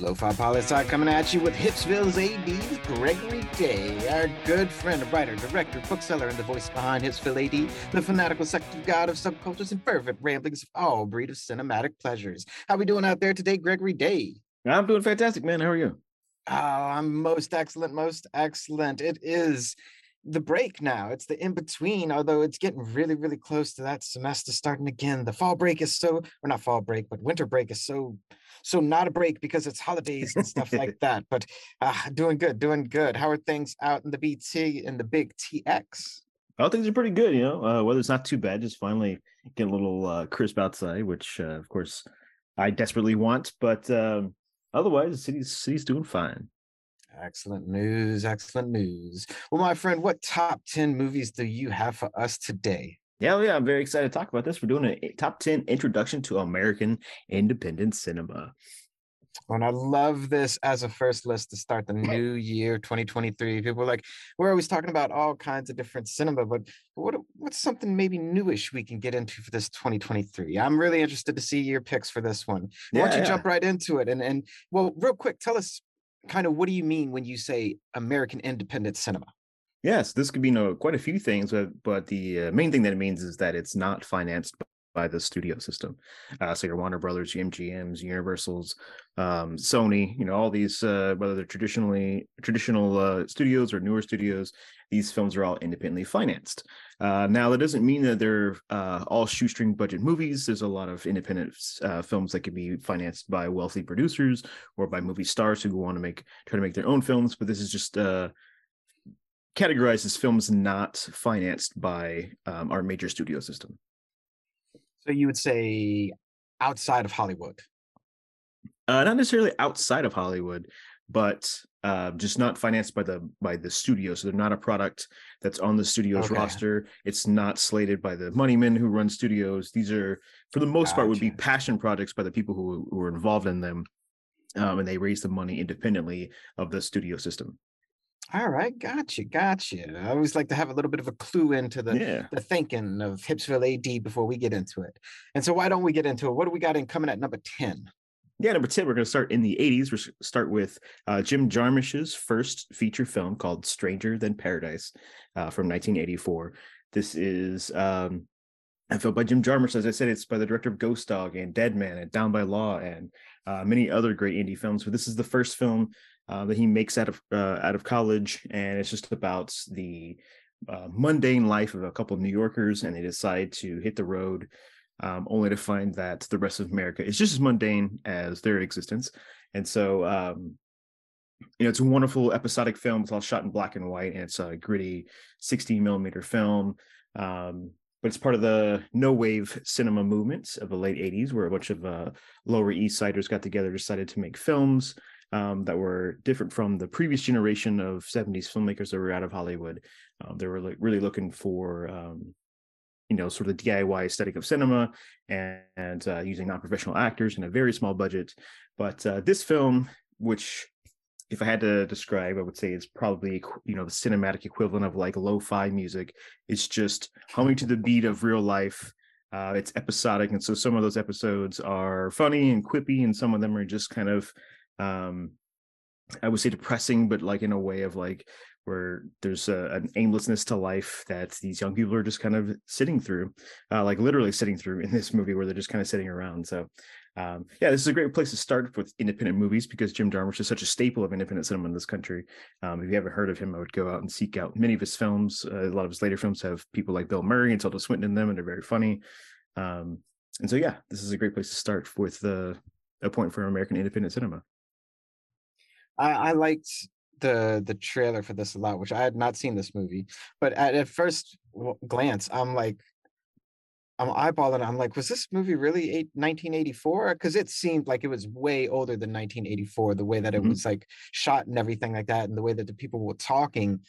Lo-Fi Poli-Sci coming at you with Hipsville's AD, Gregory Day, our good friend, writer, director, bookseller, and the voice behind Hipsville AD, the fanatical sector god of subcultures and fervent ramblings of all breed of cinematic pleasures. How we doing out there today, Gregory Day? I'm doing fantastic, man. How are you? Oh, I'm most excellent, most excellent. It is the break now. It's the in between, although it's getting really, really close to that semester starting again. The fall break is so, or not fall break, but winter break is so so not a break because it's holidays and stuff like that. But uh, doing good, doing good. How are things out in the BT and the big TX? Well, things are pretty good. You know, uh, weather's not too bad. Just finally getting a little uh, crisp outside, which uh, of course I desperately want. But um, otherwise, the city's city's doing fine. Excellent news. Excellent news. Well, my friend, what top 10 movies do you have for us today? Yeah, yeah, I'm very excited to talk about this. We're doing a top 10 introduction to American independent cinema. Oh, and I love this as a first list to start the new year 2023. People are like, we're always talking about all kinds of different cinema, but what what's something maybe newish we can get into for this 2023? I'm really interested to see your picks for this one. Why don't you yeah. jump right into it? And and well, real quick, tell us kind of what do you mean when you say American independent cinema? Yes, this could be know, quite a few things, but but the uh, main thing that it means is that it's not financed by the studio system. Uh, so your Warner Brothers, your MGM's, Universals, um, Sony, you know, all these uh, whether they're traditionally traditional uh, studios or newer studios, these films are all independently financed. Uh, now that doesn't mean that they're uh, all shoestring budget movies. There's a lot of independent uh, films that can be financed by wealthy producers or by movie stars who want to make try to make their own films. But this is just categorized as films not financed by um, our major studio system. So you would say outside of Hollywood? Uh, not necessarily outside of Hollywood, but uh, just not financed by the by the studio. So they're not a product that's on the studio's okay. roster. It's not slated by the money men who run studios. These are, for the most gotcha. part, would be passion projects by the people who, who are involved in them, um, and they raise the money independently of the studio system. All right, gotcha, gotcha. I always like to have a little bit of a clue into the yeah. the thinking of Hipsville AD before we get into it. And so, why don't we get into it? What do we got in coming at number ten? Yeah, number 10, we're going to start in the 80s. We're start with uh, Jim Jarmusch's first feature film called Stranger Than Paradise uh, from 1984. This is um, a film by Jim Jarmusch. As I said, it's by the director of Ghost Dog and Dead Man and Down by Law and uh, many other great indie films. But this is the first film uh, that he makes out of uh, out of college, and it's just about the uh, mundane life of a couple of New Yorkers, and they decide to hit the road, um, only to find that the rest of America is just as mundane as their existence. And so, um, you know, it's a wonderful episodic film. It's all shot in black and white, and it's a gritty 16 millimeter film. Um, but it's part of the no wave cinema movement of the late 80s, where a bunch of uh, Lower East Siders got together, decided to make films um, that were different from the previous generation of 70s filmmakers that were out of Hollywood. Um, they were like really looking for, um, you know, sort of the DIY aesthetic of cinema and, and uh, using non-professional actors in a very small budget. But uh, this film, which if I had to describe, I would say it's probably you know the cinematic equivalent of like lo-fi music. It's just humming to the beat of real life. Uh, it's episodic, and so some of those episodes are funny and quippy, and some of them are just kind of um i would say depressing but like in a way of like where there's a, an aimlessness to life that these young people are just kind of sitting through uh, like literally sitting through in this movie where they're just kind of sitting around so um, yeah this is a great place to start with independent movies because jim jarmusch is such a staple of independent cinema in this country. Um, if you haven't heard of him i would go out and seek out many of his films. Uh, a lot of his later films have people like bill murray and tilda swinton in them and they're very funny. Um, and so yeah this is a great place to start with the a point for american independent cinema I, I liked the the trailer for this a lot, which I had not seen this movie. But at, at first glance, I'm like, I'm eyeballing. I'm like, was this movie really eight, 1984? Because it seemed like it was way older than 1984. The way that it mm-hmm. was like shot and everything like that, and the way that the people were talking.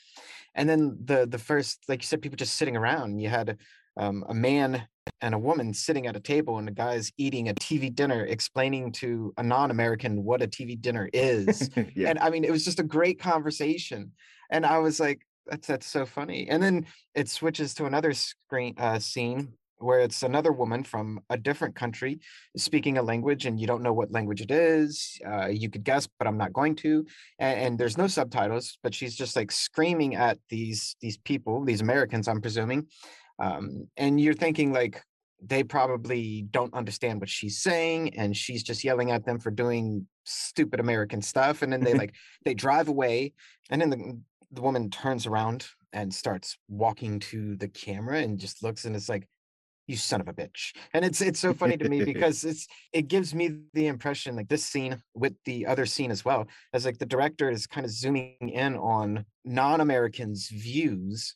And then the the first, like you said, people just sitting around. You had um, a man and a woman sitting at a table and the guy's eating a TV dinner explaining to a non-American what a TV dinner is. yeah. And I mean, it was just a great conversation. And I was like, that's that's so funny. And then it switches to another screen uh, scene where it's another woman from a different country speaking a language and you don't know what language it is uh, you could guess but i'm not going to and, and, there's no subtitles but she's just like screaming at these these people these americans i'm presuming um, and you're thinking like they probably don't understand what she's saying and she's just yelling at them for doing stupid american stuff and then they like they drive away and then the, the woman turns around and starts walking to the camera and just looks and it's like you son of a bitch. And it's it's so funny to me because it's it gives me the impression like this scene with the other scene as well as like the director is kind of zooming in on non-americans views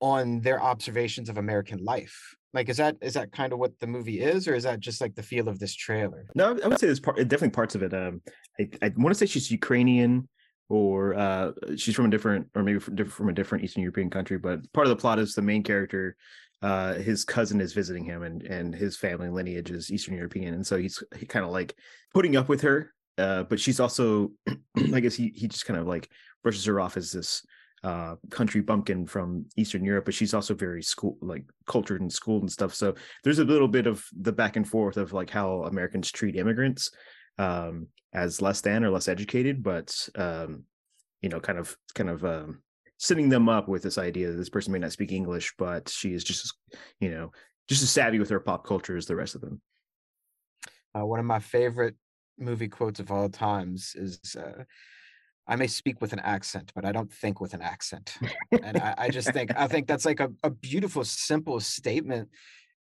on their observations of american life like is that is that kind of what the movie is or is that just like the feel of this trailer no i would say there's part definitely parts of it um i, I want to say she's ukrainian or uh, she's from a different, or maybe from, from a different Eastern European country. But part of the plot is the main character, uh, his cousin is visiting him, and and his family lineage is Eastern European, and so he's he kind of like putting up with her. Uh, but she's also, I guess he he just kind of like brushes her off as this uh country bumpkin from eastern europe but she's also very school like cultured and schooled and stuff so there's a little bit of the back and forth of like how americans treat immigrants um as less than or less educated, but um, you know, kind of kind of um, setting them up with this idea that this person may not speak English, but she is just you know just as savvy with her pop culture as the rest of them. Uh, one of my favorite movie quotes of all times is uh, I may speak with an accent, but I don't think with an accent. and I, I, just think I think that's like a, a beautiful, simple statement.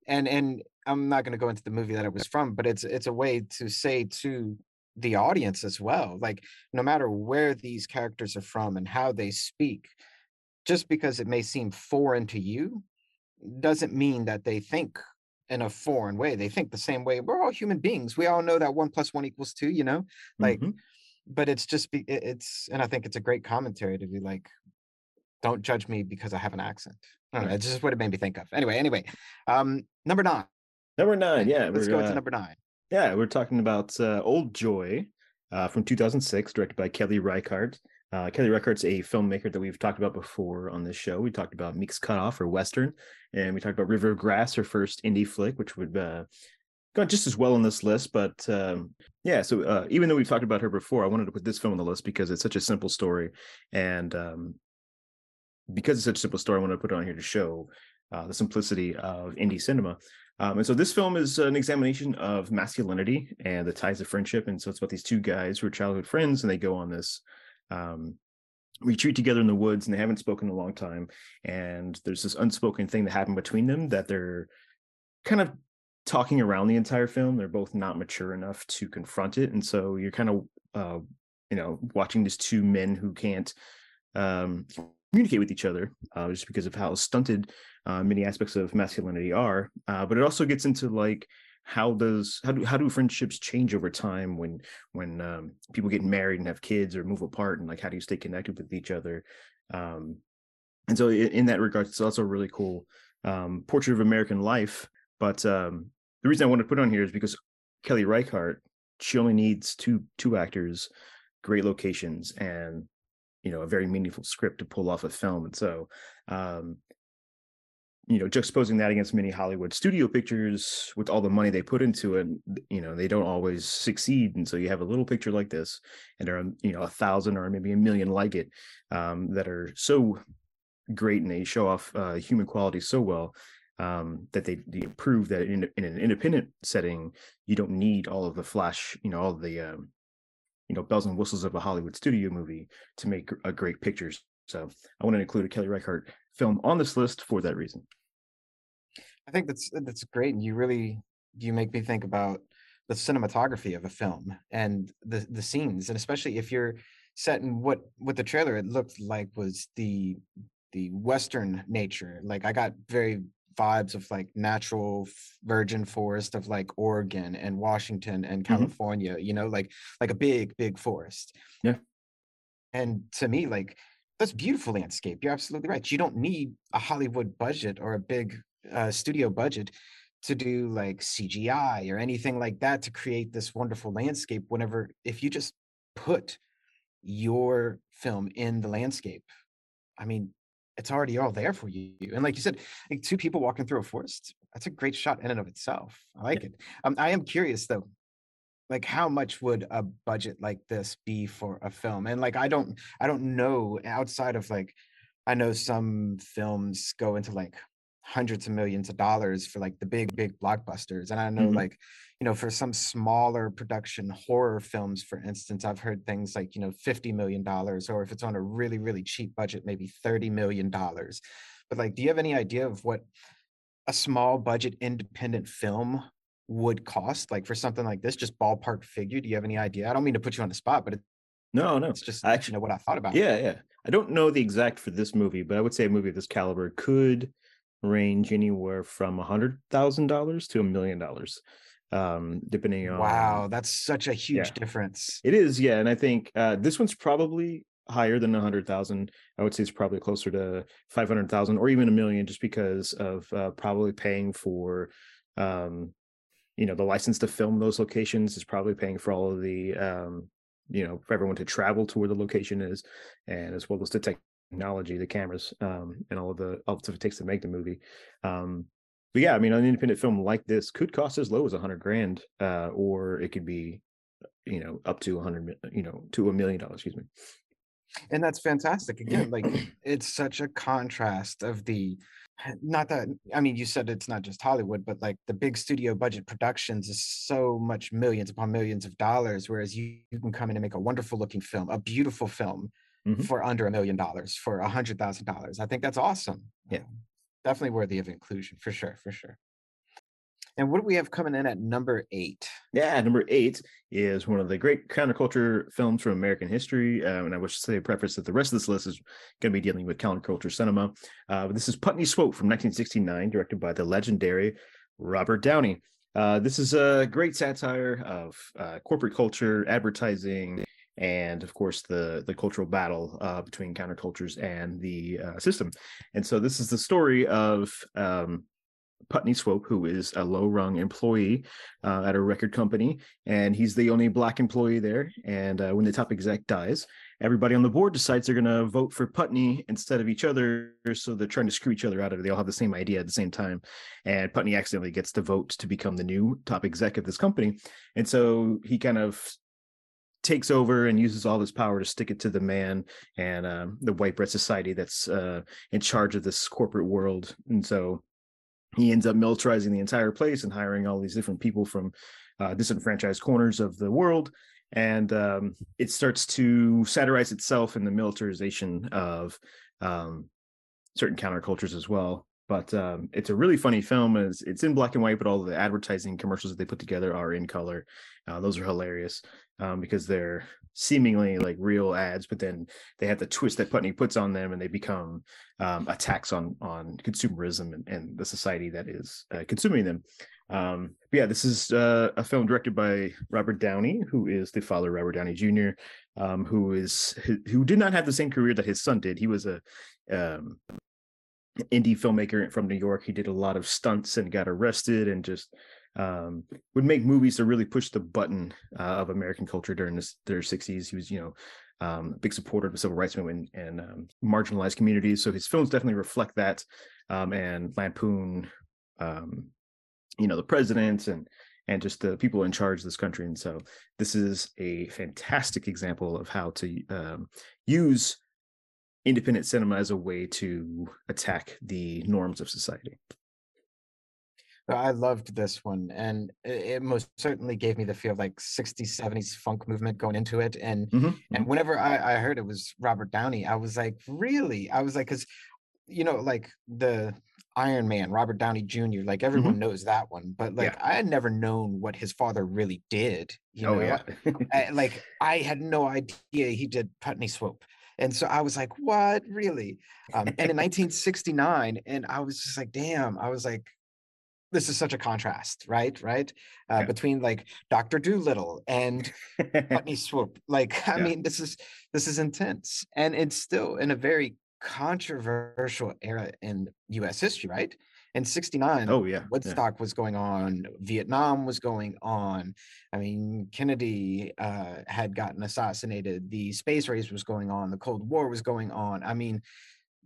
And and I'm not going to go into the movie that it was from, but it's it's a way to say to the audience as well like no matter where these characters are from and how they speak just because it may seem foreign to you doesn't mean that they think in a foreign way they think the same way we're all human beings we all know that one plus one equals two you know like mm-hmm. But it's just be it's and i think it's a great commentary to be like don't judge me because i have an accent. I don't know, it's just what it made me think of. Anyway anyway um number nine. Number nine yeah let's go uh, to number nine. yeah, we're talking about uh, Old Joy uh, from 2006, directed by Kelly Reichardt. Uh, Kelly Reichardt's a filmmaker that we've talked about before on this show. We talked about Meek's Cutoff or Western, and we talked about River of Grass, her first indie flick, which would uh, go just as well on this list. But um, yeah, so uh, even though we've talked about her before, I wanted to put this film on the list because it's such a simple story, and um, because it's such a simple story, I want to put it on here to show uh, the simplicity of indie cinema. Um, and so this film is an examination of masculinity and the ties of friendship. And so it's about these two guys who are childhood friends, and they go on this um, retreat together in the woods, and they haven't spoken in a long time. And there's this unspoken thing that happened between them that they're kind of talking around the entire film. They're both not mature enough to confront it, and so you're kind of, uh, you know, watching these two men who can't um, communicate with each other uh, just because of how stunted uh, many aspects of masculinity are. Uh, but it also gets into like how does how do how do friendships change over time when when um, people get married and have kids or move apart and like how do you stay connected with each other? Um, and so in, in, that regard, it's also a really cool um, portrait of American life. But um, the reason I want to put on here is because Kelly Reichardt, she only needs two two actors, great locations, and you know a very meaningful script to pull off a film. And so um you know juxtaposing that against many hollywood studio pictures with all the money they put into it you know they don't always succeed. And so you have a little picture like this and there are you know a thousand or maybe a million like it um, that are so great and they show off uh, human quality so well um, that they, they, prove that in, in, an independent setting you don't need all of the flash you know all the um, you know bells and whistles of a Hollywood studio movie to make a great picture. So I want to include a Kelly Reichardt film on this list for that reason. I think that's that's great, and you really you make me think about the cinematography of a film and the the scenes, and especially if you're set in what what the trailer it looked like was the the western nature. Like I got very vibes of like natural virgin forest of like Oregon and Washington and mm-hmm. California, mm-hmm. you know, like like a big, big forest. Yeah. And to me, like that's beautiful landscape. You're absolutely right. You don't need a Hollywood budget or a big uh, studio budget to do like CGI or anything like that to create this wonderful landscape. Whenever, if you just put your film in the landscape, I mean, it's already all there for you. And like you said, like two people walking through a forest, that's a great shot in and of itself. I like it. Um, I am curious though, like how much would a budget like this be for a film? And like I don't I don't know outside of like I know some films go into like hundreds of millions of dollars for like the big big blockbusters and I know Mhm. like you know for some smaller production horror films for instance I've heard things like you know 50 million dollars or if it's on a really really cheap budget maybe 30 million dollars. But like do you have any idea of what a small budget independent film would cost like for something like this just ballpark figure do you have any idea i don't mean to put you on the spot but No, no. it's just I you actually know what i thought about Yeah, yeah. I don't know the exact for this movie, but I would say a movie of this caliber could range anywhere from a hundred thousand dollars to a million dollars, um, depending on. wow that's such a huge Yeah. difference It is, yeah, and I think uh, this one's probably higher than a hundred thousand. I would say it's probably closer to five hundred thousand or even a million, just because of uh, probably paying for, um, you know, the license to film those locations is probably paying for all of the, um, you know, for everyone to travel to where the location is, and as well as the technology, the cameras, um, and all of the all the stuff it takes to make the movie. Um, but yeah, I mean, an independent film like this could cost as low as a hundred grand, uh, or it could be you know up to a hundred you know to a million dollars excuse me and that's fantastic again like it's such a contrast of the not that i mean you said it's not just hollywood but like the big studio budget productions is so much millions upon millions of dollars whereas you, you can come in and make a wonderful looking film a beautiful film Mhm. for under a million dollars for a hundred thousand dollars. I think that's awesome. Yeah. Um, definitely worthy of inclusion for sure for sure. And what do we have coming in at number eight? Yeah number eight is one of the great counterculture films from american history um, and i wish to say a preface that the rest of this list is going to be dealing with counterculture cinema. Uh, but this is putney swope from 1969 directed by the legendary robert downey. Uh, this is a great satire of uh, corporate culture advertising and of course the the cultural battle uh, between countercultures and the uh, system and so this is the story of um, Putney Swope, who is a low rung employee uh, at a record company, and he's the only black employee there. And uh, when the top exec dies, everybody on the board decides they're going to vote for Putney instead of each other. So they're trying to screw each other out of it. They all have the same idea at the same time. And Putney accidentally gets the vote to become the new top exec of this company. And so he kind of takes over and uses all his power to stick it to the man and um, the white bread society that's uh, in charge of this corporate world. And so he ends up militarizing the entire place and hiring all these different people from uh, disenfranchised corners of the world. And um, it starts to satirize itself in the militarization of um, certain countercultures as well. But um, it's a really funny film. It's, in black and white, but all the advertising commercials that they put together are in color. Uh, those are hilarious um, because they're seemingly like real ads, but then they have the twist that Putney puts on them, and they become um, attacks on on consumerism and, and the society that is uh, consuming them. Um, yeah, this is uh, a film directed by Robert Downey, who is the father of Robert Downey Jr., um, who is who did not have the same career that his son did. He was a um, indie filmmaker from New York. He did a lot of stunts and got arrested and just um, would make movies to really push the button uh, of American culture during this, their 60s. He was, you know, um, a big supporter of the civil rights movement and um, marginalized communities. So his films definitely reflect that um, and lampoon, um, you know, the president and and just the people in charge of this country. And so this is a fantastic example of how to um, use independent cinema as a way to attack the norms of society. I loved this one, and it, most certainly gave me the feel of like 60s, 70s funk movement going into it. And Mhm, and whenever I, I heard it was Robert Downey, I was like, really? I was like, because you know, like the Iron Man, Robert Downey Jr., like everyone knows that one, but like I had never known what his father really did. You oh know, yeah. I- like I had no idea he did Putney Swope. And so I was like, what really? Um, and in 1969, and I was just like, damn, I was like, this is such a contrast, right? Right. Uh, Yeah. between like Dr. Dolittle and Putney Swope. Like, I Yeah. mean, this is this is intense. And it's still in a very controversial era in US history, right? In 69, oh yeah. yeah. Woodstock was going on, Vietnam was going on. I mean, Kennedy uh, had gotten assassinated, the space race was going on, the Cold War was going on. I mean,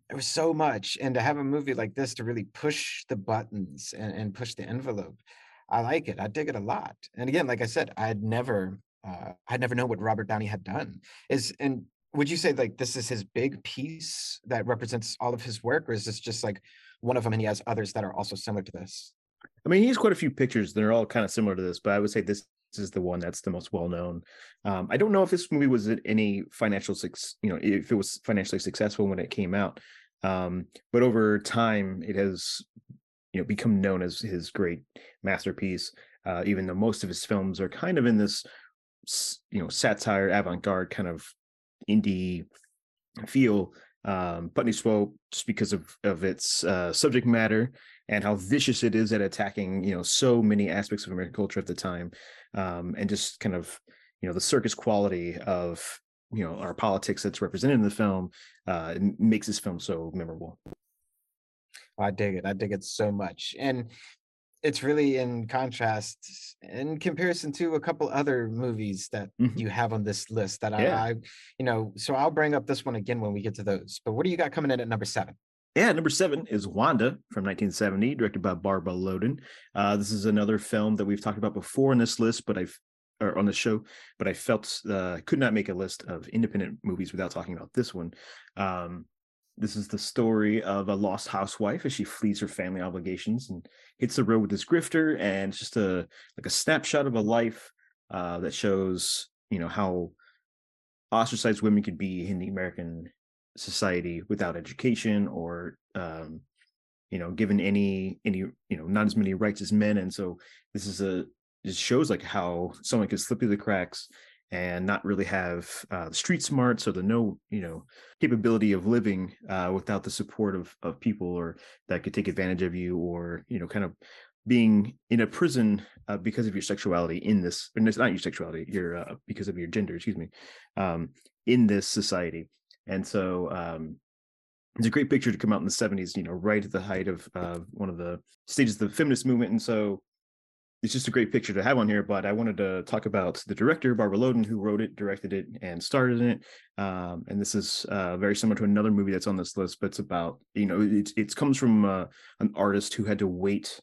there was so much, and to have a movie like this to really push the buttons and, and push the envelope, I like it. I dig it a lot. And again, like I said, I'd never, uh, I'd never known what Robert Downey had done. Is and would you say like this is his big piece that represents all of his work, or is this just like one of them, and he has others that are also similar to this? I mean, he has quite a few pictures. They're all kind of similar to this, but I would say this is the one that's the most well known. Um, I don't know if this movie was at any financial success, you know, if it was financially successful when it came out. Um, but over time, it has, you know, become known as his great masterpiece. Uh, even though most of his films are kind of in this, you know, satire, avant-garde kind of indie feel. Um, Putney Swope, just because of of its uh, subject matter and how vicious it is at attacking, you know, so many aspects of American culture at the time, um, and just kind of, you know, the circus quality of you know our politics that's represented in the film uh makes this film so memorable. I dig it. I dig it so much. And it's really in contrast in comparison to a couple other movies that mm-hmm. you have on this list that yeah. I, I you know so i'll bring up this one again when we get to those but what do you got coming in at number seven yeah, number seven is Wanda from 1970, directed by Barbara Loden. Uh, this is another film that we've talked about before in this list, but I've or on the show, but I felt uh, could not make a list of independent movies without talking about this one. Um, this is the story of a lost housewife as she flees her family obligations and hits the road with this grifter, and it's just a like a snapshot of a life uh, that shows you know how ostracized women could be in the American society without education or um, you know given any any you know not as many rights as men. And so this is a just shows like how someone could slip through the cracks and not really have uh, street smarts or the no you know capability of living uh, without the support of of people or that could take advantage of you or you know kind of being in a prison uh, because of your sexuality in this and it's not your sexuality your uh, because of your gender excuse me um, in this society. And so um, it's a great picture to come out in the 70s you know right at the height of one of the stages of the feminist movement. And so it's just a great picture to have on here. But I wanted to talk about the director, Barbara Loden, who wrote it, directed it, and starred in it. Um, and this is uh, very similar to another movie that's on this list, but it's about you know it it comes from uh, an artist who had to wait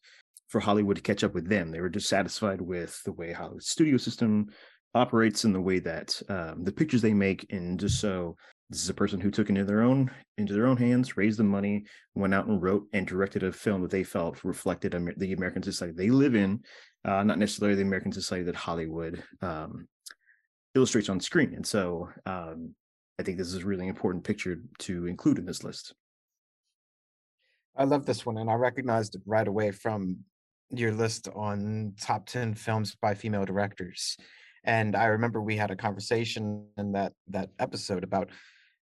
for Hollywood to catch up with them. They were dissatisfied with the way Hollywood studio system operates and the way that um, the pictures they make, and just so this is a person who took into their own into their own hands, raised the money, went out and wrote and directed a film that they felt reflected the American society they live in, uh, not necessarily the American society that Hollywood um, illustrates on screen. And so, um, I think this is a really important picture to include in this list. I love this one, and I recognized it right away from your list on top 10 films by female directors and i remember we had a conversation in that that episode about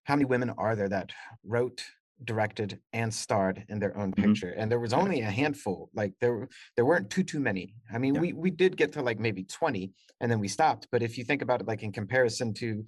how many women are there that wrote directed and starred in their own mm-hmm. picture and there was only a handful like there there weren't too too many i mean yeah. we we did get to like maybe 20 and then we stopped but if you think about it like in comparison to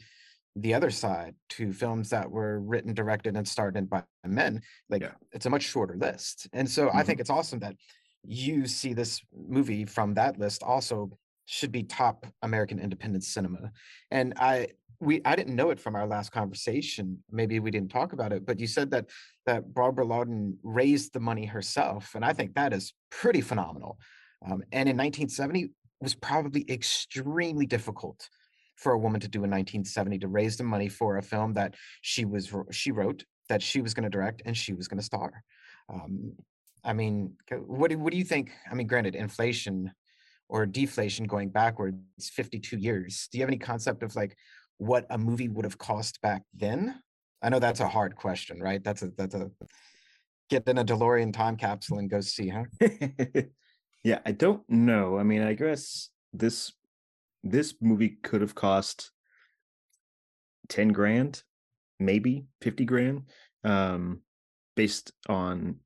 the other side to films that were written directed and starred in by men like yeah. it's a much shorter list and so mm-hmm. i think it's awesome that you see this movie from that list also should be top american independent cinema and i we I didn't know it from our last conversation. Maybe we didn't talk about it, but you said that that Barbara Loden raised the money herself, and I think that is pretty phenomenal. Um, and in 1970 was probably extremely difficult for a woman to do in 1970 to raise the money for a film that she was she wrote that she was going to direct and she was going to star. Um, I mean, what do, what do you think? I mean, granted, inflation or deflation going backwards 52 years. Do you have any concept of like what a movie would have cost back then? I know that's a hard question, right? That's a that's a get in a DeLorean time capsule and go see, huh? yeah, I don't know. I mean, I guess this this movie could have cost 10 grand, maybe 50 grand, um, based on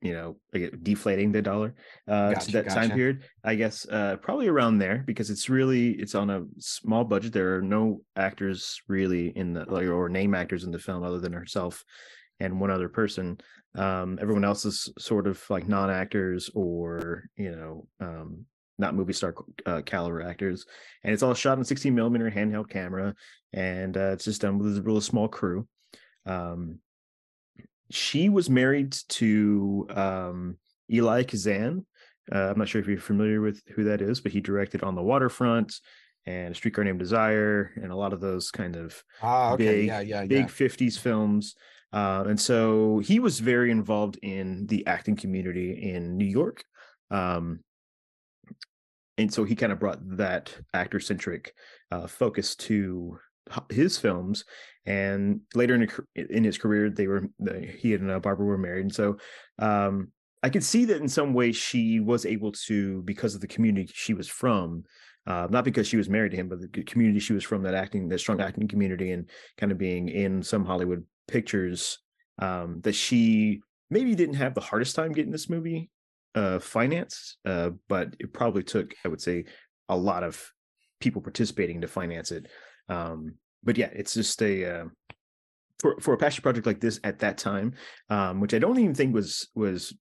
you know deflating the dollar uh gotcha, to that gotcha. time period i guess uh probably around there because it's really it's on a small budget. There are no actors really in the like or name actors in the film other than herself and one other person. Um everyone else is sort of like non-actors or you know um not movie star uh, caliber actors. And it's all shot in 16 millimeter handheld camera and uh, it's just done with a really small crew. Um she was married to um, Elia Kazan. Uh, I'm not sure if you're familiar with who that is, but he directed On the Waterfront and Streetcar Named Desire and a lot of those kind of Ah, okay. big, yeah, yeah, big yeah. 50s films. Uh, and so he was very involved in the acting community in New York. Um, and so he kind of brought that actor centric uh, focus to his films. And later in, a in his career, they were he and uh, Barbara were married. And so um, I could see that in some way she was able to, because of the community she was from, uh, not because she was married to him, but the community she was from, that acting, that strong acting community, and kind of being in some Hollywood pictures, um, that she maybe didn't have the hardest time getting this movie uh, financed, uh, but it probably took, I would say, a lot of people participating to finance it. Um, but yeah, it's just a uh, for for a passion project like this at that time, um, which I don't even think was was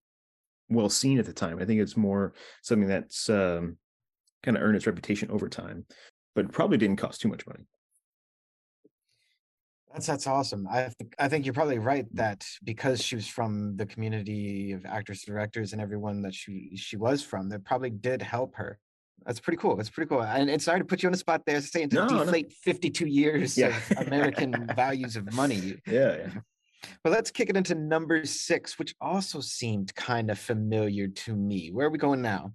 well seen at the time. I think it's more something that's um, kind of earned its reputation over time, but probably didn't cost too much money. That's that's awesome. I think I think you're probably right that because she was from the community of actors, directors, and everyone that she she was from, that probably did help her. That's pretty cool. That's pretty cool. And it's sorry to put you on the spot there, saying to No, no. deflate 52 years Yeah. of American values of money. Yeah, yeah. But let's kick it into number six, which also seemed kind of familiar to me. Where are we going now?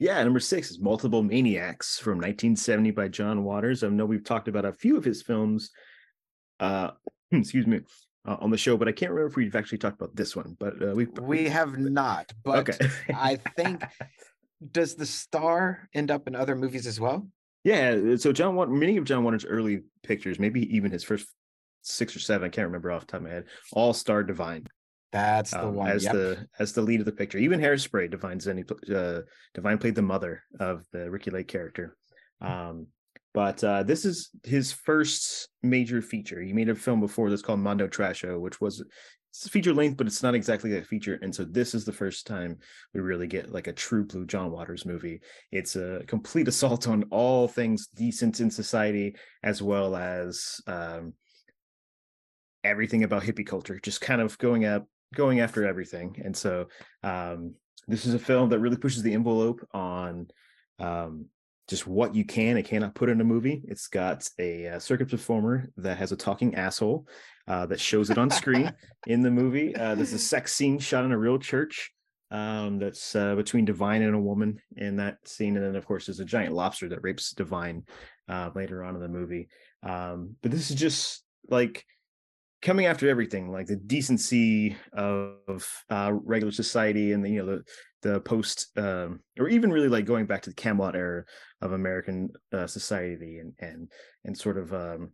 Yeah, number six is Multiple Maniacs from 1970 by John Waters. I know we've talked about a few of his films, uh, excuse me, uh, on the show, but I can't remember if we've actually talked about this one. But uh, we've We have not, but okay. I think does the star end up in other movies as well? yeah. So John, many of John Waters' early pictures, maybe even his first six or seven, I can't remember off the top of my head, all star Divine. That's the um, one. as yep. the as the lead of the picture. Even Hairspray, Divine's any uh, Divine played the mother of the Ricki Lake character. Um, but uh, this is his first major feature. He made a film before this called Mondo Trasho, which was it's feature length, but it's not exactly that feature. And so this is the first time we really get like a true blue John Waters movie. It's a complete assault on all things decent in society, as well as um, everything about hippie culture, just kind of going up going after everything. And so um, this is a film that really pushes the envelope on um, just what you can and cannot put in a movie. It's got a, uh circus performer that has a talking asshole uh, that shows it on screen in the movie. Uh, there's a sex scene shot in a real church um, that's uh, between Divine and a woman in that scene. And then, of course, there's a giant lobster that rapes Divine uh, later on in the movie. Um, but this is just like coming after everything like the decency of uh regular society and the you know the the post um or even really like going back to the camelot era of american uh, society and and and sort of um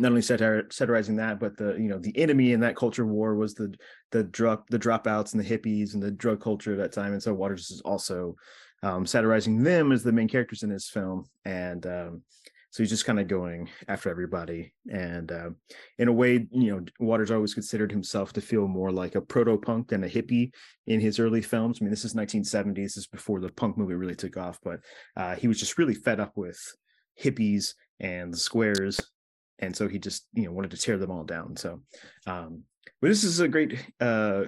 not only satir- satirizing that but the you know the enemy in that culture war was the the drop the dropouts and the hippies and the drug culture at that time. And so waters is also um satirizing them as the main characters in his film. And um so he's just kind of going after everybody. And uh, in a way you know waters always considered himself to feel more like a proto-punk than a hippie in his early films. I mean this is 1970s this is before the punk movie really took off. But uh, he was just really fed up with hippies and the squares and so he just you know wanted to tear them all down so um but this is a great uh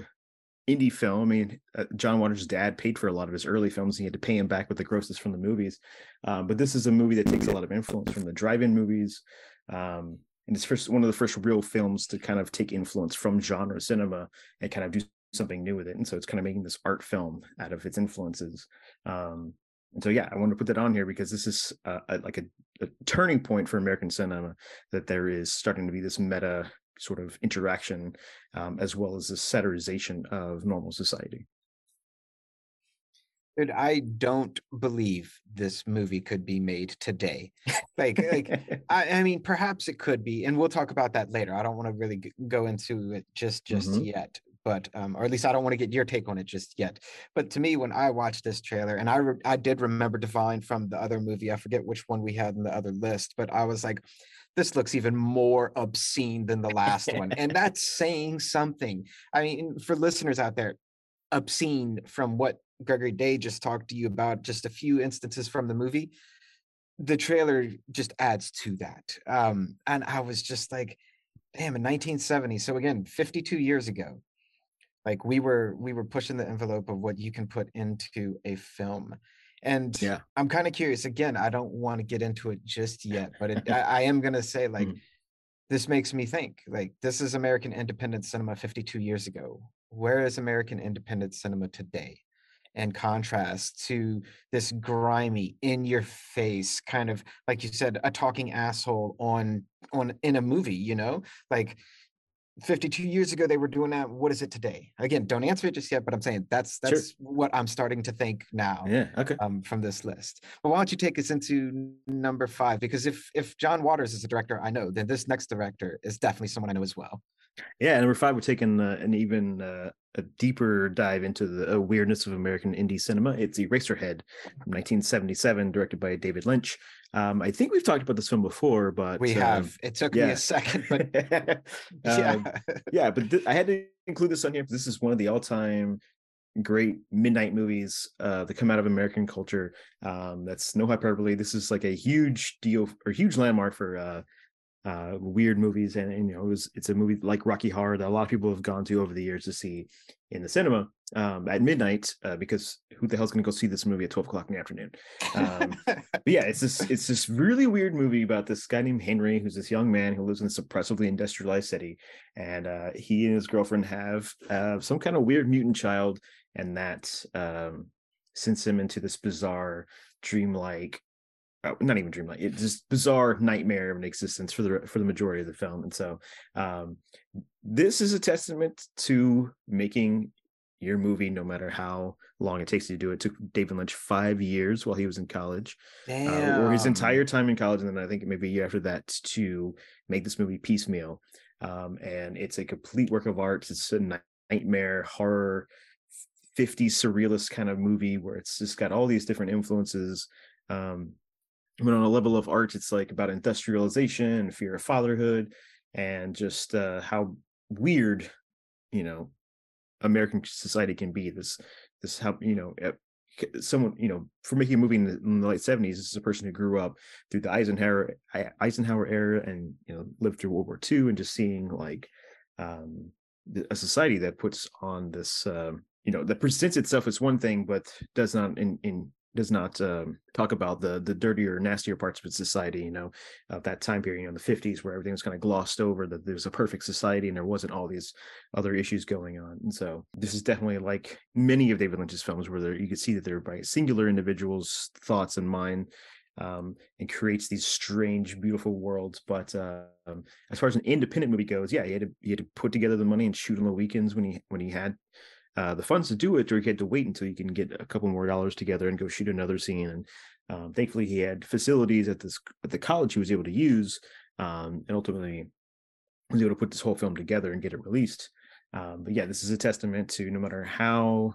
indie film. I mean, uh, John Waters' dad paid for a lot of his early films. He had to pay him back with the grosses from the movies. Um, but this is a movie that takes a lot of influence from the drive-in movies. Um, and it's first one of the first real films to kind of take influence from genre cinema and kind of do something new with it. And so it's kind of making this art film out of its influences. Um, and so, yeah, I wanted to put that on here because this is uh, a, like a, a turning point for American cinema that there is starting to be this meta sort of interaction um, as well as the satirization of normal society. Dude, I don't believe this movie could be made today. Like, like I, I mean, perhaps it could be, and we'll talk about that later. I don't want to really go into it just just Mhm. yet, but um, or at least I don't want to get your take on it just yet. But to me, when I watched this trailer, and I re- I did remember Divine from the other movie. I forget which one we had in the other list, but I was like, this looks even more obscene than the last one, and that's saying something. I mean, for listeners out there, obscene from what Gregory Day just talked to you about, just a few instances from the movie. The trailer just adds to that. Um, and I was just like, damn in 1970 so again 52 years ago like we were we were pushing the envelope of what you can put into a film and Yeah. i'm kind of curious again i don't want to get into it just yet but it, I, I am going to say like Mhm. this makes me think like this is american independent cinema 52 years ago where is american independent cinema today in contrast to this grimy in your face kind of like you said a talking asshole on on in a movie you know like 52 years ago they were doing that what is it today again don't answer it just yet but i'm saying that's Sure. that's what i'm starting to think now Yeah. Okay. um, from this list but why don't you take us into number five because if if john waters is a director i know then this next director is definitely someone i know as well Yeah, number five, we're taking uh, an even uh, a deeper dive into the uh, weirdness of American indie cinema. It's Eraserhead, from 1977, directed by David Lynch. Um, I think we've talked about this film before, but we um, have it took me a second but yeah, yeah yeah, but th- I had to include this on here. Because this is one of the all-time great midnight movies uh, that come out of American culture. Um, that's no hyperbole. This is like a huge deal or huge landmark for uh, uh, weird movies, and, and you know, it was, it's a movie like Rocky Horror that a lot of people have gone to over the years to see in the cinema um, at midnight uh, because who the hell's going to go see this movie at twelve o'clock in the afternoon? Um, but yeah, it's this it's this really weird movie about this guy named Henry, who's this young man who lives in this oppressively industrialized city, and uh, he and his girlfriend have uh, some kind of weird mutant child, and that um, sends him into this bizarre, dreamlike. Uh, not even dreamlike. It's just bizarre nightmare of an existence for the for the majority of the film, and so um, this is a testament to making your movie, no matter how long it takes you to do it. it took David Lynch five years while he was in college uh, or his entire time in college, and then I think maybe a year after that to make this movie piecemeal. Um, and it's a complete work of art. It's a nightmare horror, 50s surrealist kind of movie where it's just got all these different influences. Um, but on a level of art, it's like about industrialization, fear of fatherhood, and just uh, how weird, you know, American society can be. This, this how you know someone you know for making a movie in the, in the late 70s this is a person who grew up through the eisenhower eisenhower era and you know lived through world war ii and just seeing like um a society that puts on this um you know that presents itself as one thing but does not in in does not um, talk about the the dirtier nastier parts of society you know of that time period you know the 50s where everything was kind of glossed over that there's a perfect society and there wasn't all these other issues going on. And so this is definitely like many of David Lynch's films where there, you can see that they're by singular individuals' thoughts and mind um, and creates these strange, beautiful worlds. But uh, um, as far as an independent movie goes, yeah, he had to he had to put together the money and shoot on the weekends when he when he had uh, the funds to do it, or he had to wait until he can get a couple more dollars together and go shoot another scene. And um, thankfully, he had facilities at this at the college he was able to use, um, and ultimately was able to put this whole film together and get it released. Um, but yeah, this is a testament to no matter how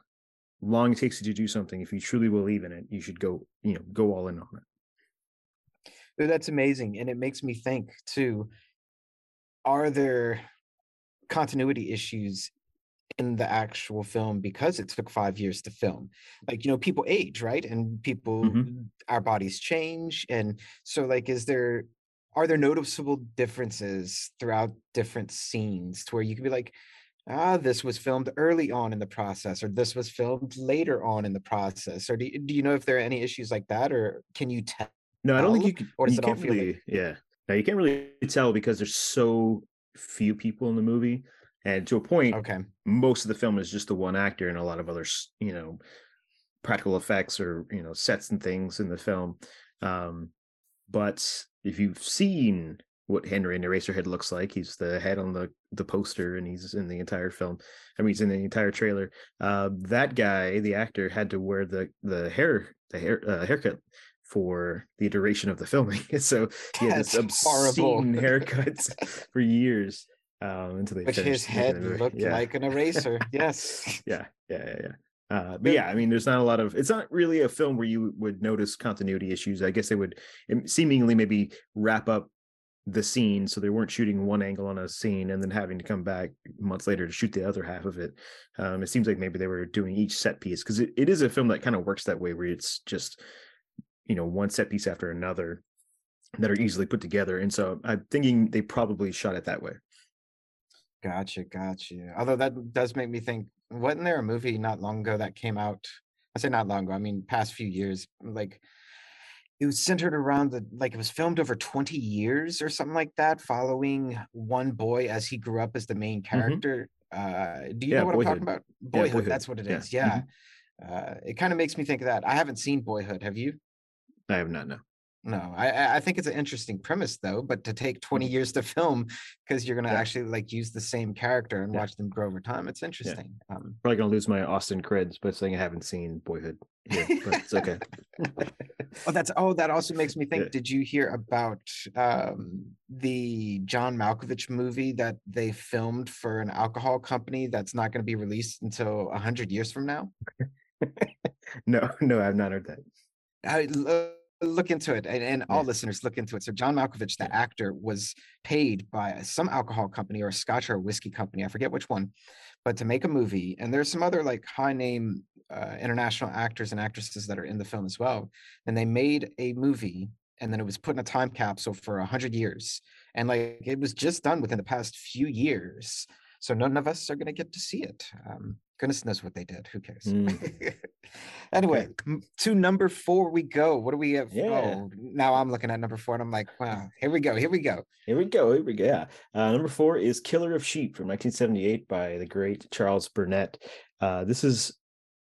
long it takes you to do something, if you truly believe in it, you should go, you know, go all in on it. That's amazing. And it makes me think too, are there continuity issues in the actual film because it took five years to film? Like, you know, people age, right? And people Mhm. our bodies change. And so like is there are there noticeable differences throughout different scenes to where you could be like, ah, this was filmed early on in the process, or this was filmed later on in the process? Or do you, do you know if there are any issues like that, or can you tell? No, I don't think you can. or does you it all feel like- Yeah, no, you can't really tell because there's so few people in the movie, and to a point, Okay. most of the film is just the one actor and a lot of other, you know, practical effects or you know sets and things in the film. Um, but if you've seen what Henry in Eraserhead looks like, he's the head on the the poster, and he's in the entire film. I mean, he's in the entire trailer. Uh, that guy, the actor, had to wear the the hair the hair uh, haircut for the duration of the filming. so he had this That's obscene haircut for years um, until they But his head looked Yeah. like an eraser. Yes. Yeah, yeah, yeah, yeah. Uh, but But- yeah, I mean, there's not a lot of. It's not really a film where you would notice continuity issues. I guess they would um, seemingly maybe wrap up the scene, so they weren't shooting one angle on a scene and then having to come back months later to shoot the other half of it. Um, it seems like maybe they were doing each set piece because it, it is a film that kind of works that way, where it's just you know one set piece after another that are easily put together. And so I'm thinking they probably shot it that way. Gotcha, gotcha. Although that does make me think, wasn't there a movie not long ago that came out? I say not long ago, I mean past few years, like it was centered around the like it was filmed over 20 years or something like that, following one boy as he grew up as the main hmm character. Uh, do you Yeah, know what I'm talking Boyhood. about? Yeah, Boyhood, Boyhood. that's what it Yeah. is. Yeah. mhm. Uh, it kind of makes me think of that. I haven't seen Boyhood. Have you? I have not no. No, I I think it's an interesting premise though, but to take 20 Mhm. years to film because you're gonna Yeah, actually like use the same character and yeah, watch them grow over time, it's yeah. interesting. Um, Probably gonna lose my Austin creds by saying I haven't seen Boyhood here, but it's okay. oh, that's oh, that also makes me yeah. think. Did you hear about um, the John Malkovich movie that they filmed for an alcohol company that's not going to be released until a hundred years from now? No, no, I've not heard that. I look into it, and, and all Yeah, listeners look into it. So John Malkovich, yeah. actor, was paid by some alcohol company or a Scotch or a whiskey company, I forget which one, but to make a movie. And there's some other like high name uh, international actors and actresses that are in the film as well. And they made a movie, and then it was put in a time capsule for a hundred years, and like it was just done within the past few years. So none of us are going to get to see it. Um, goodness knows what they did. Who cares? Mm, Anyway, okay. to number four we go. What do we have? Yeah. Oh, now I'm looking at number four and I'm like, wow, here we go. Here we go. Here we go. Here we go. Yeah. Uh, number four is Killer of Sheep from 1978 by the great Charles Burnett. Uh, this is,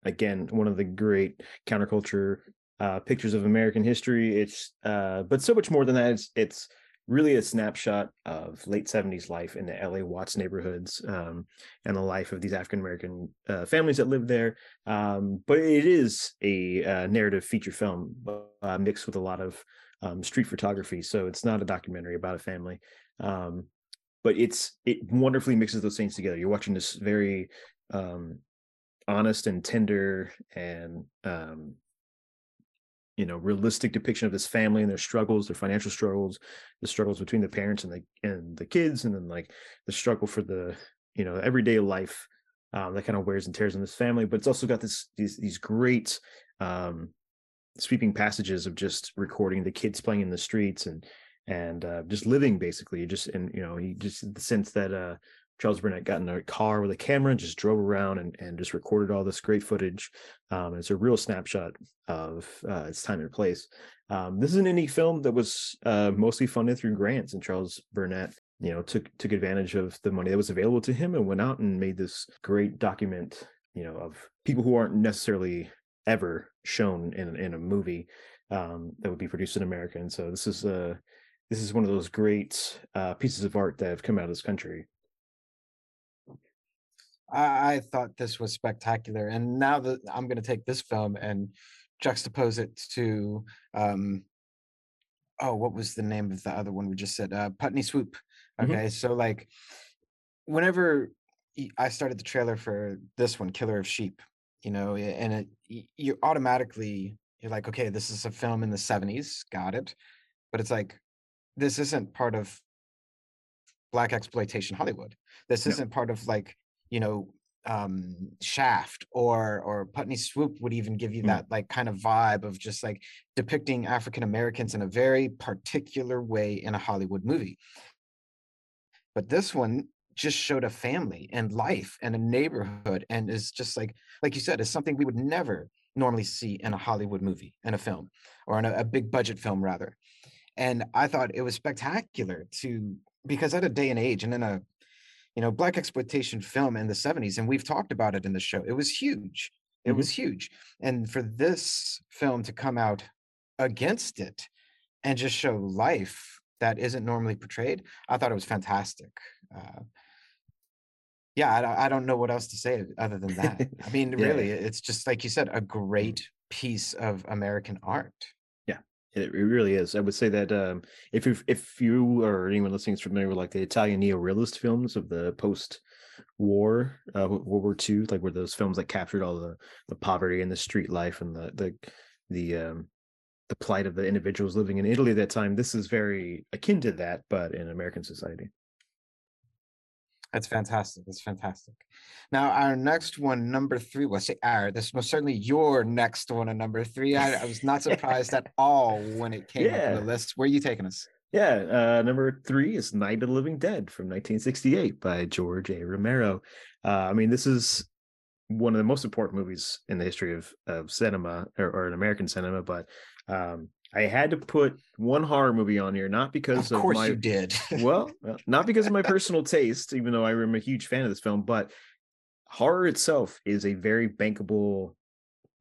again, one of the great counterculture uh, pictures of American history. It's, uh, but so much more than that. It's, it's really a snapshot of late 70s life in the LA Watts neighborhoods um, and the life of these African American uh, families that live there. Um, but it is a uh, narrative feature film uh, mixed with a lot of um, street photography. So it's not a documentary about a family, um, but it's it wonderfully mixes those things together. You're watching this very um, honest and tender and um, you know realistic depiction of this family and their struggles, their financial struggles, the struggles between the parents and the and the kids, and then like the struggle for the you know everyday life um, that kind of wears and tears on this family. But it's also got this these these great um, sweeping passages of just recording the kids playing in the streets and and uh, just living basically just and you know just the sense that uh Charles Burnett got in a car with a camera and just drove around and, and just recorded all this great footage. Um, it's a real snapshot of uh, its time and place. Um, this is an indie film that was uh, mostly funded through grants, and Charles Burnett, you know, took took advantage of the money that was available to him and went out and made this great document, you know, of people who aren't necessarily ever shown in in a movie um, that would be produced in America. And so this is uh this is one of those great uh, pieces of art that have come out of this country. I, I thought this was spectacular. And now that I'm going to take this film and juxtapose it to, um, oh, what was the name of the other one we just said? Uh, Putney Swope. Mhm. Okay. So, like, whenever I started the trailer for this one, Killer of Sheep, you know, and it, you automatically, you're like, okay, this is a film in the 70s. Got it. But it's like, this isn't part of black exploitation Hollywood. This No. isn't part of like, you know, um Shaft or or Putney Swope would even give you Mm. that like kind of vibe of just like depicting African Americans in a very particular way in a Hollywood movie. But this one just showed a family and life and a neighborhood and is just like like you said, is something we would never normally see in a Hollywood movie, in a film, or in a, a big budget film rather and I thought it was spectacular to because at a day and age and in a you know black exploitation film in the 70s and we've talked about it in the show. It was huge. It Mhm. was huge. And for this film to come out against it and just show life that isn't normally portrayed i thought it was fantastic. Uh, yeah I, don't- I don't know what else to say other than that. I mean Yeah. really it's just like you said a great piece of american art It, it really is. I would say that um, if you if you or anyone listening is familiar with like the Italian neo-realist films of the post-war uh, World War II, like where those films that captured all the the poverty and the street life and the the the um, the plight of the individuals living in Italy at that time. This is very akin to that, but in American society. That's fantastic. That's fantastic. Now, our next one, number three, well, say our, this is most certainly your next one, a number three. I, I was not surprised at all when it came up on the list. Where are you taking us? Yeah, uh, number three is Night of the Living Dead from 1968 by George A. Romero. Uh, I mean, this is one of the most important movies in the history of of cinema or, or in American cinema, but um, I had to put one horror movie on here, not because of, of course my you did. well, not because of my personal taste, even though I'm a huge fan of this film, but horror itself is a very bankable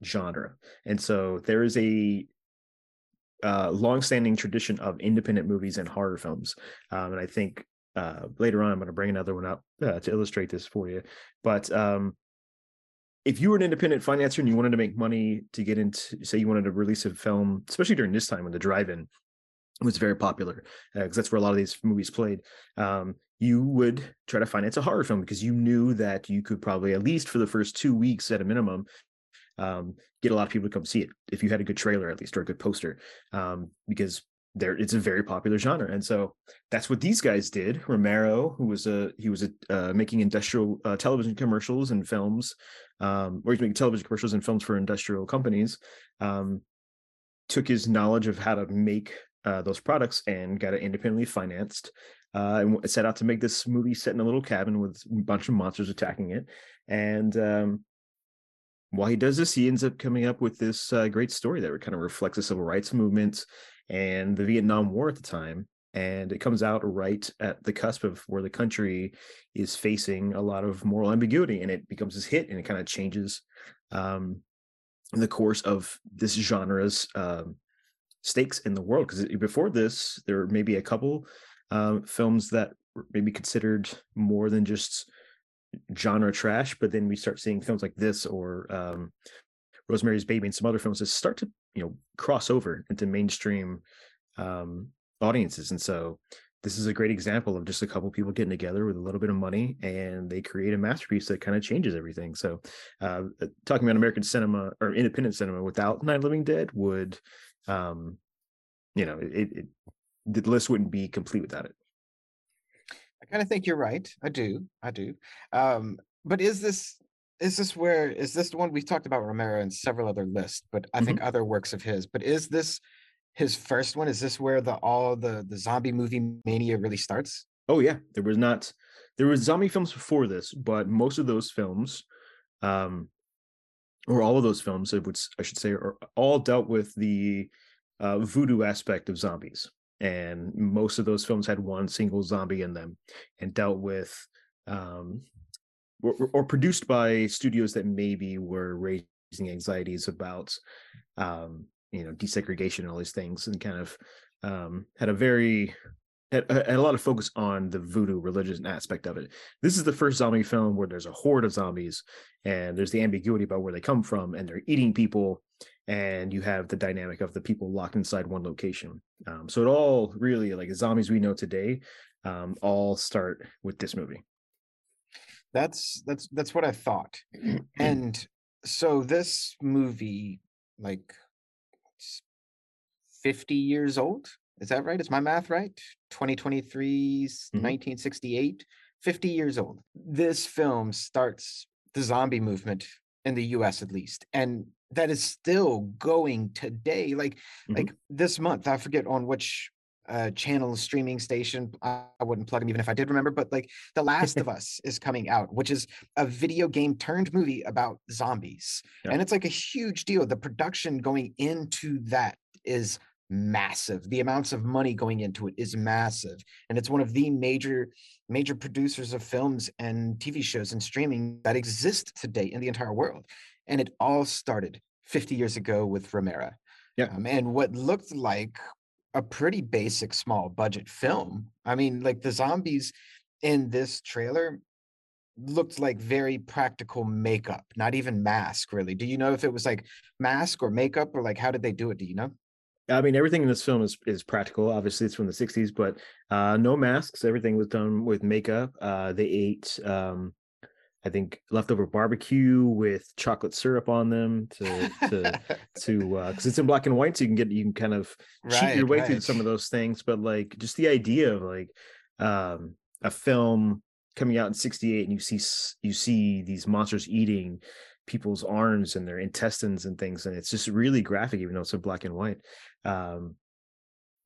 genre, and so there is a uh, long-standing tradition of independent movies and horror films, um, and I think uh, later on I'm going to bring another one up uh, to illustrate this for you. But um, if you were an independent financier and you wanted to make money to get into, say, you wanted to release a film, especially during this time when the drive-in was very popular, because uh, that's where a lot of these movies played. Um, you would try to finance a horror film because you knew that you could probably, at least for the first two weeks at a minimum, um, get a lot of people to come see it if you had a good trailer at least or a good poster um, because there it's a very popular genre and so that's what these guys did. Romero who was a he was a uh, making industrial uh, television commercials and films um, or he's making television commercials and films for industrial companies um, took his knowledge of how to make uh, those products and got it independently financed uh, and set out to make this movie set in a little cabin with a bunch of monsters attacking it and um, while he does this, he ends up coming up with this uh, great story that kind of reflects the civil rights movement and the Vietnam War at the time. And it comes out right at the cusp of where the country is facing a lot of moral ambiguity, and it becomes this hit, and it kind of changes um, the course of this genre's um, stakes in the world. Because before this, there may be a couple um, films that were maybe considered more than just genre trash, but then we start seeing films like this or um, Rosemary's Baby and some other films that start to you know cross over into mainstream um, audiences, and so this is a great example of just a couple people getting together with a little bit of money and they create a masterpiece that kind of changes everything. So, uh, uh, talking about American cinema or independent cinema without Night Living Dead would, um, you know, it, it the list wouldn't be complete without it. I kind of think you're right. I do. I do. Um, but is this is this where is this the one we've talked about Romero and several other lists, but I mm-hmm. think other works of his. But is this his first one? Is this where the all the the zombie movie mania really starts? Oh yeah, there was not there was zombie films before this, but most of those films, um, or all of those films, I would I should say, are all dealt with the uh, voodoo aspect of zombies and most of those films had one single zombie in them and dealt with um, or, or, produced by studios that maybe were raising anxieties about um, you know desegregation and all these things and kind of um, had a very had, had, a lot of focus on the voodoo religious aspect of it. This is the first zombie film where there's a horde of zombies and there's the ambiguity about where they come from and they're eating people and you have the dynamic of the people locked inside one location. Um, so it all really like zombies we know today um, all start with this movie. That's that's that's what I thought. and so this movie, like 50 years old, is that right? Is my math right? 2023, mm-hmm. 1968, 50 years old. This film starts the zombie movement in the US at least. And that is still going today. Like mm-hmm. like this month, I forget on which uh, channel streaming station. I, I wouldn't plug them even if I did remember, but like The Last of Us is coming out, which is a video game turned movie about zombies. Yeah. And it's like a huge deal. The production going into that is massive. The amounts of money going into it is massive. And it's one of the major major producers of films and TV shows and streaming that exist today in the entire world. And it all started 50 years ago with Romero. Yeah. Um, and what looked like a pretty basic small budget film. I mean, like the zombies in this trailer looked like very practical makeup, not even mask really. Do you know if it was like mask or makeup or like how did they do it? Do you know? I mean, everything in this film is is practical. Obviously, it's from the '60s, but uh, no masks. Everything was done with makeup. Uh, they ate um, I think leftover barbecue with chocolate syrup on them to to to uh because uh, it's in black and white, so you can get you can kind of cheat right, your way right. through some of those things. But like just the idea of like um, a film coming out in '68 and you see you see these monsters eating people's arms and their intestines and things, and it's just really graphic, even though it's in black and white. Um,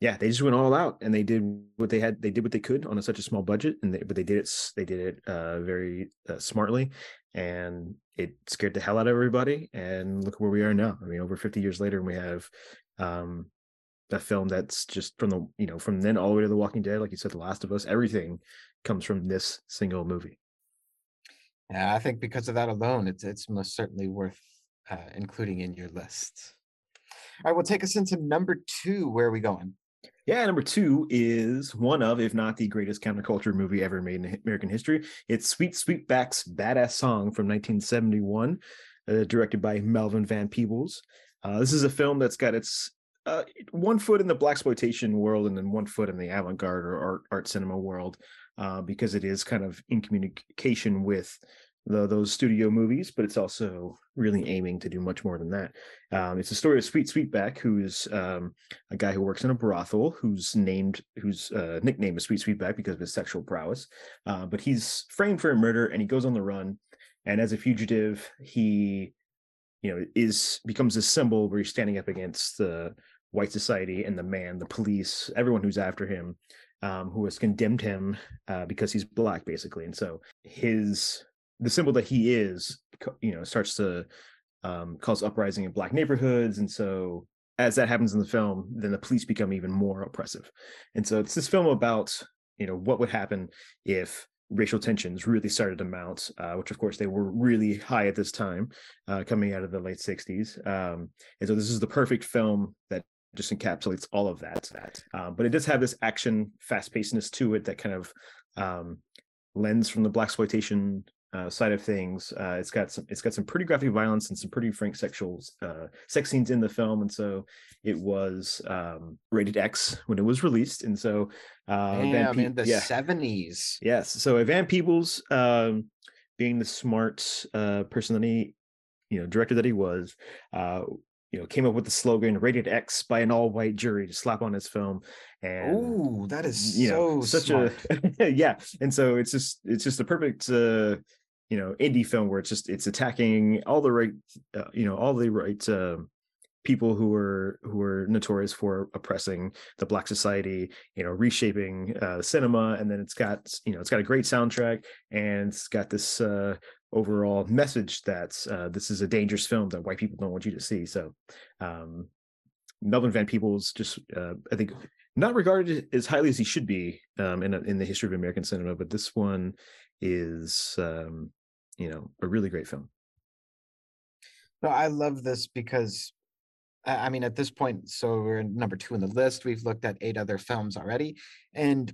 yeah, they just went all out and they did what they had. They did what they could on a, such a small budget, and they, but they did it. They did it uh, very uh, smartly, and it scared the hell out of everybody. And look where we are now. I mean, over 50 years later, and we have um, a film that's just from the you know from then all the way to The Walking Dead, like you said, The Last of Us. Everything comes from this single movie. Yeah, I think because of that alone, it's it's most certainly worth uh, including in your list. All right, well, take us into number two. Where are we going? Yeah, number two is one of, if not the greatest counterculture movie ever made in American history. It's Sweet Sweetback's Baadasssss Song from 1971, uh, directed by Melvin Van Peebles. Uh, this is a film that's got its uh, one foot in the blaxploitation world and then one foot in the avant-garde or art, art cinema world, uh, because it is kind of in communication with the, those studio movies, but it's also really aiming to do much more than that. Um, it's a story of Sweet Sweetback, who's um, a guy who works in a brothel, who's named, whose uh, nickname is Sweet Sweetback because of his sexual prowess. Uh, but he's framed for a murder, and he goes on the run. And as a fugitive, he, you know, is becomes a symbol where he's standing up against the white society and the man, the police, everyone who's after him. Um, who has condemned him uh, because he's black, basically, and so his the symbol that he is, you know, starts to um, cause uprising in black neighborhoods, and so as that happens in the film, then the police become even more oppressive. And so it's this film about you know what would happen if racial tensions really started to mount, uh, which of course they were really high at this time, uh, coming out of the late '60s. Um, and so this is the perfect film that just encapsulates all of that. Uh, but it does have this action, fast-pacedness to it that kind of um, lends from the blaxploitation uh, side of things. Uh, it's got some it's got some pretty graphic violence and some pretty frank sexual uh, sex scenes in the film, and so it was um, rated X when it was released. And so, uh, Damn, Pe- in the seventies, yeah. yes. So Van Peebles, um, being the smart uh, person that he, you know, director that he was, uh, you know, came up with the slogan "Rated X" by an all-white jury to slap on his film. And oh, that is you know, so such smart. a yeah. And so it's just it's just a perfect uh, you know indie film where it's just it's attacking all the right uh, you know all the right uh, people who were who were notorious for oppressing the black society you know reshaping uh, cinema and then it's got you know it's got a great soundtrack and it's got this uh, overall message that uh, this is a dangerous film that white people don't want you to see. So um, melvin van peebles just uh, i think not regarded as highly as he should be um, in, in the history of american cinema but this one is um, you know a really great film. No i love this because i mean at this point so we're number two in the list. We've looked at eight other films already. And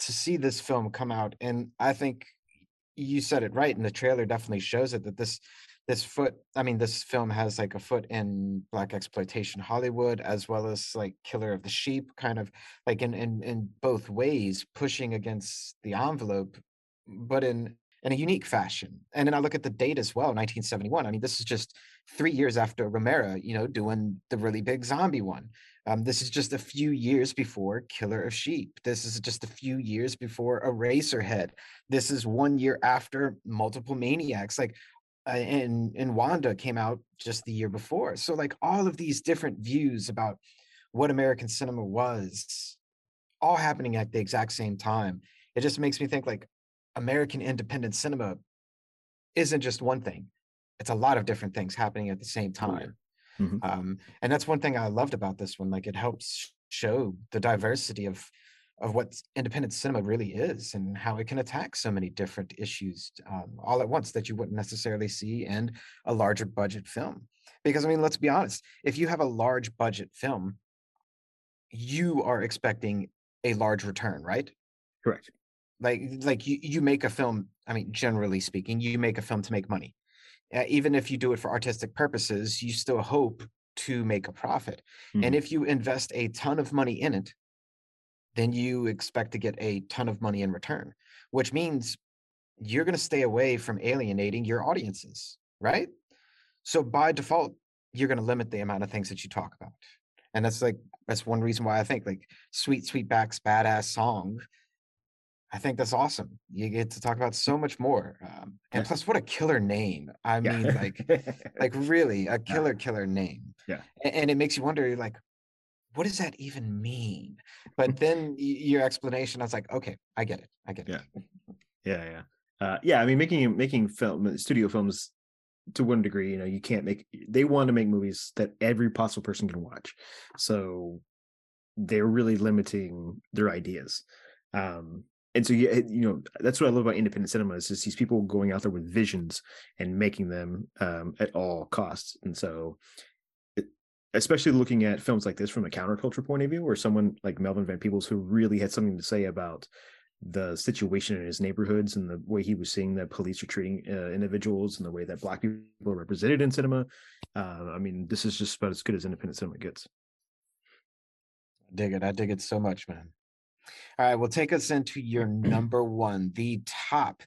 to see this film come out and i think you said it right and the trailer definitely shows it that this this foot i mean this film has like a foot in black exploitation hollywood as well as like killer of the sheep kind of like in in, in both ways pushing against the envelope but in in a unique fashion. And then I look at the date as well, 1971. I mean, this is just three years after Romero, you know, doing the really big zombie one. Um, this is just a few years before Killer of Sheep. This is just a few years before Eraserhead. This is one year after Multiple Maniacs. Like, uh, and and Wanda came out just the year before. So like all of these different views about what American cinema was, all happening at the exact same time. It just makes me think like, American independent cinema isn't just one thing. It's a lot of different things happening at the same oh, time. Mm-hmm. Um, and that's one thing I loved about this one. Like it helps show the diversity of of what independent cinema really is and how it can attack so many different issues um, all at once that you wouldn't necessarily see in a larger budget film. Because I mean, let's be honest, if you have a large budget film, you are expecting a large return, right? Correct like like you, you make a film i mean generally speaking you make a film to make money uh, even if you do it for artistic purposes you still hope to make a profit mm-hmm. and if you invest a ton of money in it then you expect to get a ton of money in return which means you're going to stay away from alienating your audiences right so by default you're going to limit the amount of things that you talk about and that's like that's one reason why i think like sweet sweetback's baadasssss song I think that's awesome. You get to talk about so much more, um, and plus, what a killer name! I yeah. mean, like, like really a killer, killer name. Yeah, and, and, it makes you wonder, like, what does that even mean? But then your explanation, I was like, okay, I get it. I get it. Yeah. Yeah. Yeah. Uh, yeah. I mean, making making film studio films to one degree, you know, you can't make they want to make movies that every possible person can watch. So they're really limiting their ideas. Um, and so you, you know that's what I love about independent cinema is just these people going out there with visions and making them um, at all costs. And so, especially looking at films like this from a counterculture point of view, or someone like Melvin Van Peebles who really had something to say about the situation in his neighborhoods and the way he was seeing that police are treating uh, individuals and the way that black people are represented in cinema. Uh, I mean, this is just about as good as independent cinema gets. dig it. I dig it so much, man. All right, well, take us into your number one, the top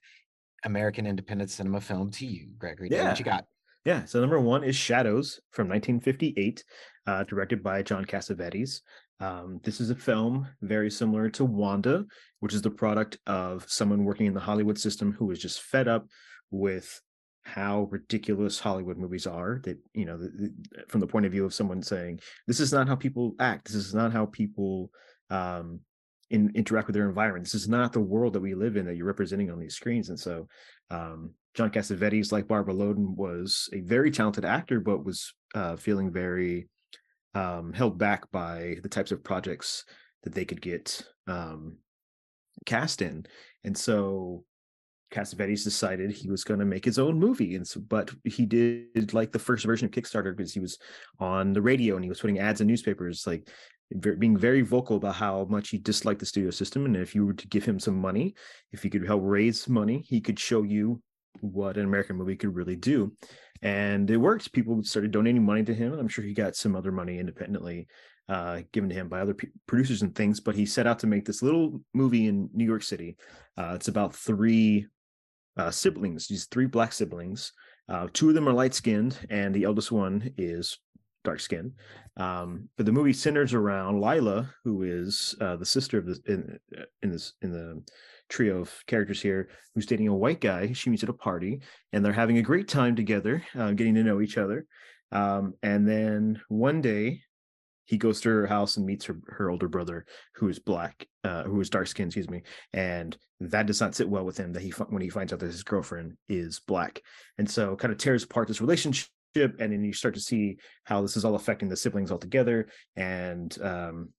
American independent cinema film to you, Gregory. Yeah. What you got? Yeah, so number one is Shadows from 1958, uh, directed by John Cassavetes. Um, this is a film very similar to Wanda, which is the product of someone working in the Hollywood system who was just fed up with how ridiculous Hollywood movies are. That you know, the, the, from the point of view of someone saying, "This is not how people act. This is not how people um, in, interact with their environment. This is not the world that we live in that you're representing on these screens." And so, um, John Cassavetes, like Barbara Loden, was a very talented actor, but was uh, feeling very um, held back by the types of projects that they could get um, cast in. And so Cassavetes decided he was going to make his own movie. And so, but he did like the first version of Kickstarter because he was on the radio and he was putting ads in newspapers, like being very vocal about how much he disliked the studio system. And if you were to give him some money, if he could help raise money, he could show you what an American movie could really do. And it worked. People started donating money to him. I'm sure he got some other money independently uh, given to him by other p- producers and things. But he set out to make this little movie in New York City. Uh, it's about three uh, siblings, these three black siblings. Uh, two of them are light skinned, and the eldest one is dark skin. Um, but the movie centers around Lila, who is uh, the sister of the in, in this in the trio of characters here who's dating a white guy. She meets at a party and they're having a great time together uh, getting to know each other. Um, and then one day he goes to her house and meets her, her older brother who is black uh, who is dark skinned excuse me and that does not sit well with him that he when he finds out that his girlfriend is black. And so kind of tears apart this relationship and then you start to see how this is all affecting the siblings all together and um,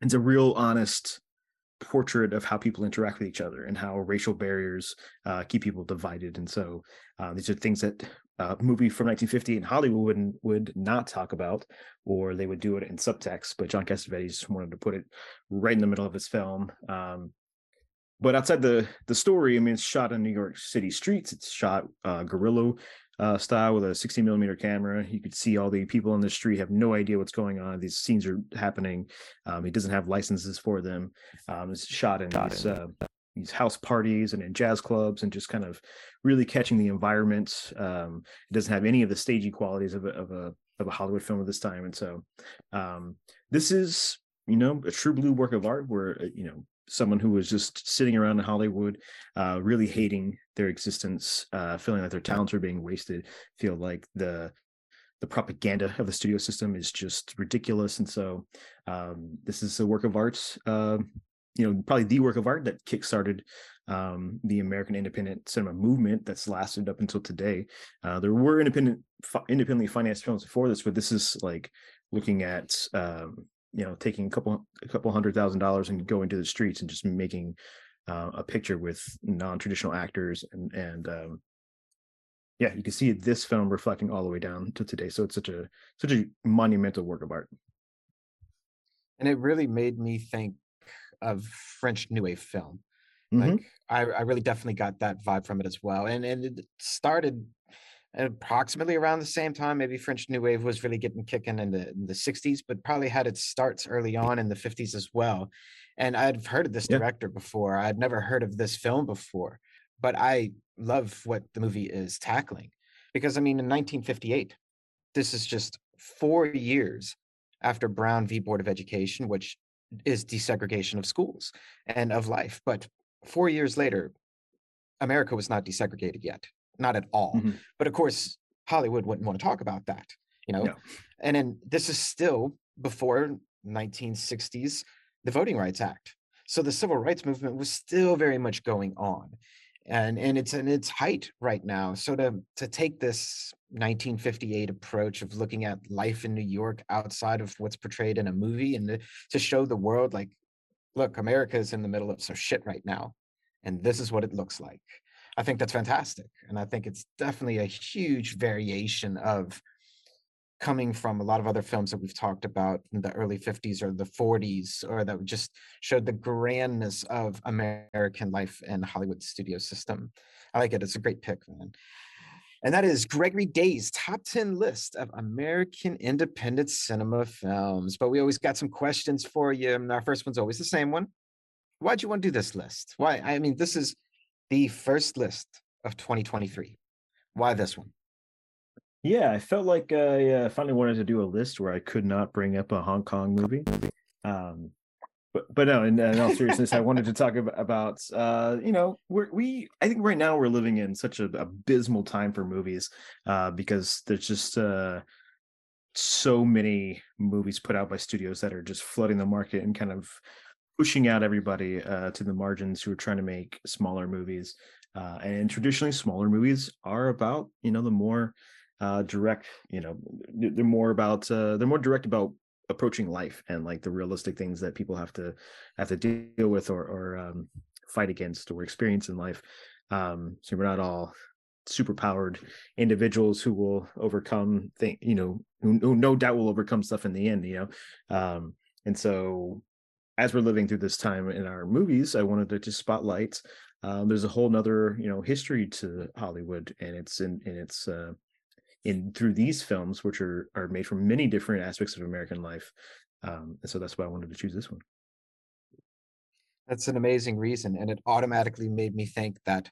it's a real honest portrait of how people interact with each other and how racial barriers uh, keep people divided. And so uh, these are things that uh, movie from 1950 in Hollywood would, would not talk about, or they would do it in subtext. But John Cassavetes wanted to put it right in the middle of his film. Um, but outside the the story, I mean, it's shot in New York City streets. It's shot uh, guerrilla uh, style with a 60 millimeter camera. You could see all the people on the street have no idea what's going on. These scenes are happening. Um, he doesn't have licenses for them. Um, it's shot in these, uh, these house parties and in jazz clubs and just kind of really catching the environment. Um, it doesn't have any of the stagey qualities of a, of a of a Hollywood film of this time. And so um, this is you know a true blue work of art where uh, you know someone who was just sitting around in Hollywood, uh, really hating their existence, uh, feeling like their talents are being wasted, feel like the the propaganda of the studio system is just ridiculous, and so um, this is a work of art. Uh, you know, probably the work of art that kickstarted um, the American independent cinema movement that's lasted up until today. Uh, there were independent, independently financed films before this, but this is like looking at um, you know taking a couple a couple hundred thousand dollars and going to the streets and just making uh, a picture with non-traditional actors and and um, yeah you can see this film reflecting all the way down to today. So it's such a such a monumental work of art. And it really made me think of french new wave film. Mm-hmm. like I, I really definitely got that vibe from it as well. And and it started approximately around the same time. Maybe French New Wave was really getting kicking in the in the 60s, but probably had its starts early on in the 50s as well. And I'd heard of this yeah. director before. I'd never heard of this film before, but I love what the movie is tackling because I mean, in 1958, this is just four years after Brown v. Board of Education, which is desegregation of schools and of life. But four years later, America was not desegregated yet not at all. Mm-hmm. But of course, Hollywood wouldn't want to talk about that, you know. No. And then this is still before 1960s the Voting Rights Act. So the civil rights movement was still very much going on. And, and it's in its height right now. So to, to take this 1958 approach of looking at life in New York outside of what's portrayed in a movie and to, to show the world like, look, America is in the middle of some shit right now. And this is what it looks like. I think that's fantastic. And I think it's definitely a huge variation of coming from a lot of other films that we've talked about in the early 50s or the 40s, or that just showed the grandness of American life and Hollywood studio system. I like it. It's a great pick, man. And that is Gregory Day's top 10 list of American independent cinema films. But we always got some questions for you. And our first one's always the same one. Why'd you want to do this list? Why? I mean, this is the first list of 2023. Why this one? Yeah, I felt like I uh, finally wanted to do a list where I could not bring up a Hong Kong movie. Um, but but no, in, in all seriousness, I wanted to talk about, uh, you know, we I think right now we're living in such an abysmal time for movies uh, because there's just uh, so many movies put out by studios that are just flooding the market and kind of pushing out everybody uh, to the margins who are trying to make smaller movies. Uh, and traditionally, smaller movies are about you know the more uh, direct. You know, they're more about uh, they're more direct about approaching life and like the realistic things that people have to have to deal with or or um, fight against or experience in life. Um, so we're not all super powered individuals who will overcome thing you know who, who, no doubt will overcome stuff in the end you know um and so as we're living through this time in our movies i wanted to just spotlight um, there's a whole nother you know history to hollywood and it's in its uh in through these films, which are are made from many different aspects of American life. Um, and so that's why I wanted to choose this one. That's an amazing reason, and it automatically made me think that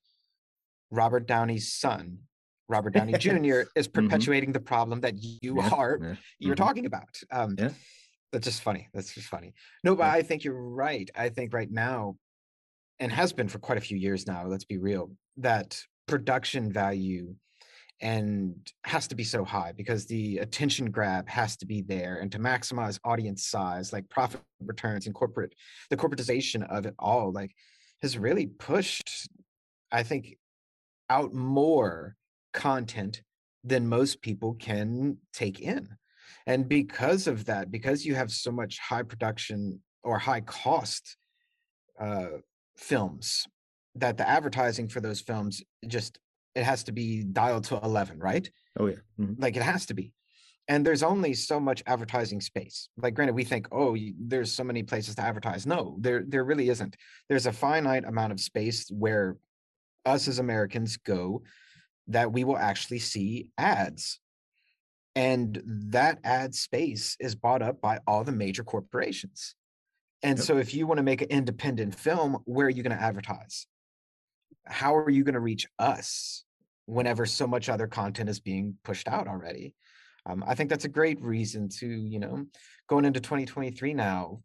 Robert Downey's son, Robert Downey Jr., is mm-hmm. perpetuating mm-hmm. the problem that you yeah, are yeah. you're mm-hmm. talking about. Um, yeah. That's just funny. That's just funny. No, but. I think you're right. I think right now, and has been for quite a few years now. Let's be real. That production value and has to be so high because the attention grab has to be there and to maximize audience size like profit returns and corporate the corporatization of it all like has really pushed i think out more content than most people can take in and because of that because you have so much high production or high cost uh films that the advertising for those films just it has to be dialed to 11 right? Oh yeah. Mm-hmm. like it has to be. And there's only so much advertising space. Like granted we think oh there's so many places to advertise. No there there really isn't. There's a finite amount of space where us as americans go that we will actually see ads and that ad space is bought up by all the major corporations and yep. so if you want to make an independent film where are you going to advertise how are you going to reach us whenever so much other content is being pushed out already? Um, I think that's a great reason to, you know, going into 2023 now.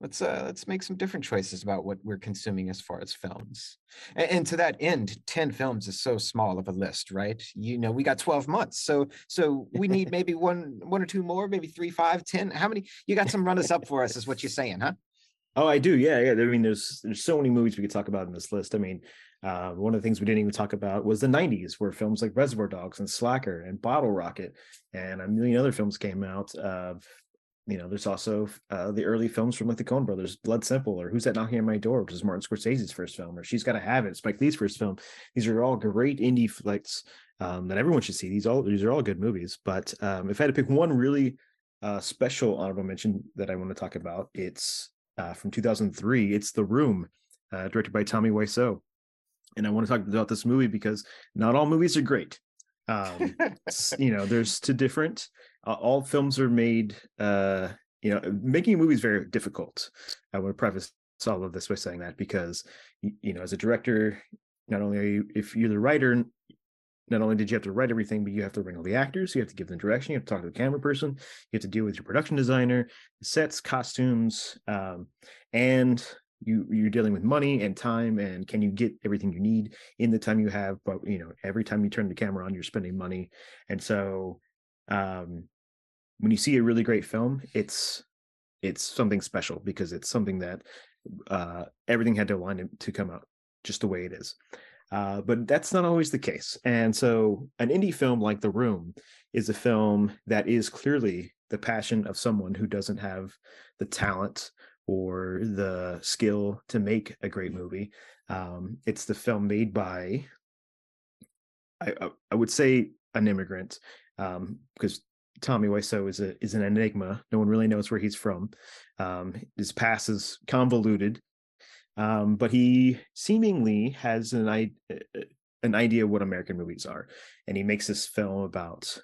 Let's uh, let's make some different choices about what we're consuming as far as films. And, and to that end, 10 films is so small of a list, right? You know, we got 12 months. So so we need maybe one one or two more, maybe three, five, ten. How many you got some runners up for us, is what you're saying, huh? Oh, I do. Yeah, yeah. I mean, there's there's so many movies we could talk about in this list. I mean, uh, one of the things we didn't even talk about was the 90s, where films like Reservoir Dogs and Slacker and Bottle Rocket and a million other films came out. Uh, you know, there's also uh, the early films from like the Coen brothers, Blood Simple, or Who's That Knocking on My Door, which is Martin Scorsese's first film, or She's Gotta Have It, Spike Lee's first film. These are all great indie flicks um, that everyone should see. These all these are all good movies. But um, if I had to pick one really uh, special honorable mention that I want to talk about, it's uh, from 2003. It's The Room, uh, directed by Tommy Wiseau and I want to talk about this movie because not all movies are great. Um, you know, there's two different. Uh, all films are made. Uh, you know, making a movie is very difficult. I want to preface all of this by saying that because you know, as a director, not only are you, if you're the writer, not only did you have to write everything, but you have to bring all the actors, you have to give them direction, you have to talk to the camera person, you have to deal with your production designer, sets, costumes, um, and you you're dealing with money and time and can you get everything you need in the time you have but you know every time you turn the camera on you're spending money and so um when you see a really great film it's it's something special because it's something that uh, everything had to align to come out just the way it is. Uh, but that's not always the case. And so, an indie film like The Room is a film that is clearly the passion of someone who doesn't have the talent or the skill to make a great movie. Um, it's the film made by, I, I would say, an immigrant, um, because Tommy Wiseau is a is an enigma. No one really knows where he's from. Um, his past is convoluted, um, but he seemingly has an I, an idea what American movies are, and he makes this film about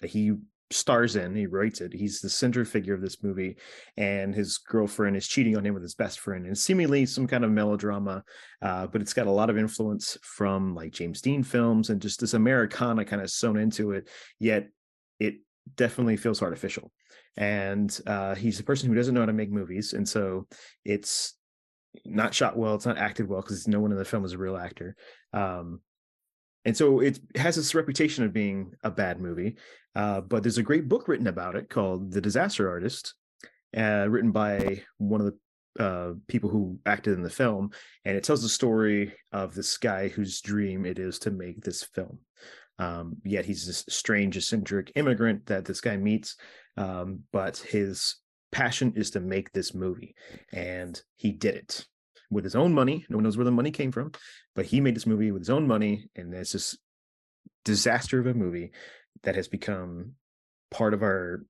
that he stars in. He writes it. He's the center figure of this movie, and his girlfriend is cheating on him with his best friend, and seemingly some kind of melodrama. Uh, but it's got a lot of influence from like James Dean films and just this Americana kind of sewn into it. Yet it definitely feels artificial. And uh, he's a person who doesn't know how to make movies, and so it's not shot well. It's not acted well because no one in the film is a real actor. Um, and so it has this reputation of being a bad movie. Uh, but there's a great book written about it called The Disaster Artist, uh, written by one of the uh, people who acted in the film, and it tells the story of this guy whose dream it is to make this film. Um, yet he's this strange, eccentric immigrant that this guy meets, um, but his passion is to make this movie, and he did it with his own money. No one knows where the money came from, but he made this movie with his own money, and it's this disaster of a movie that has become part of our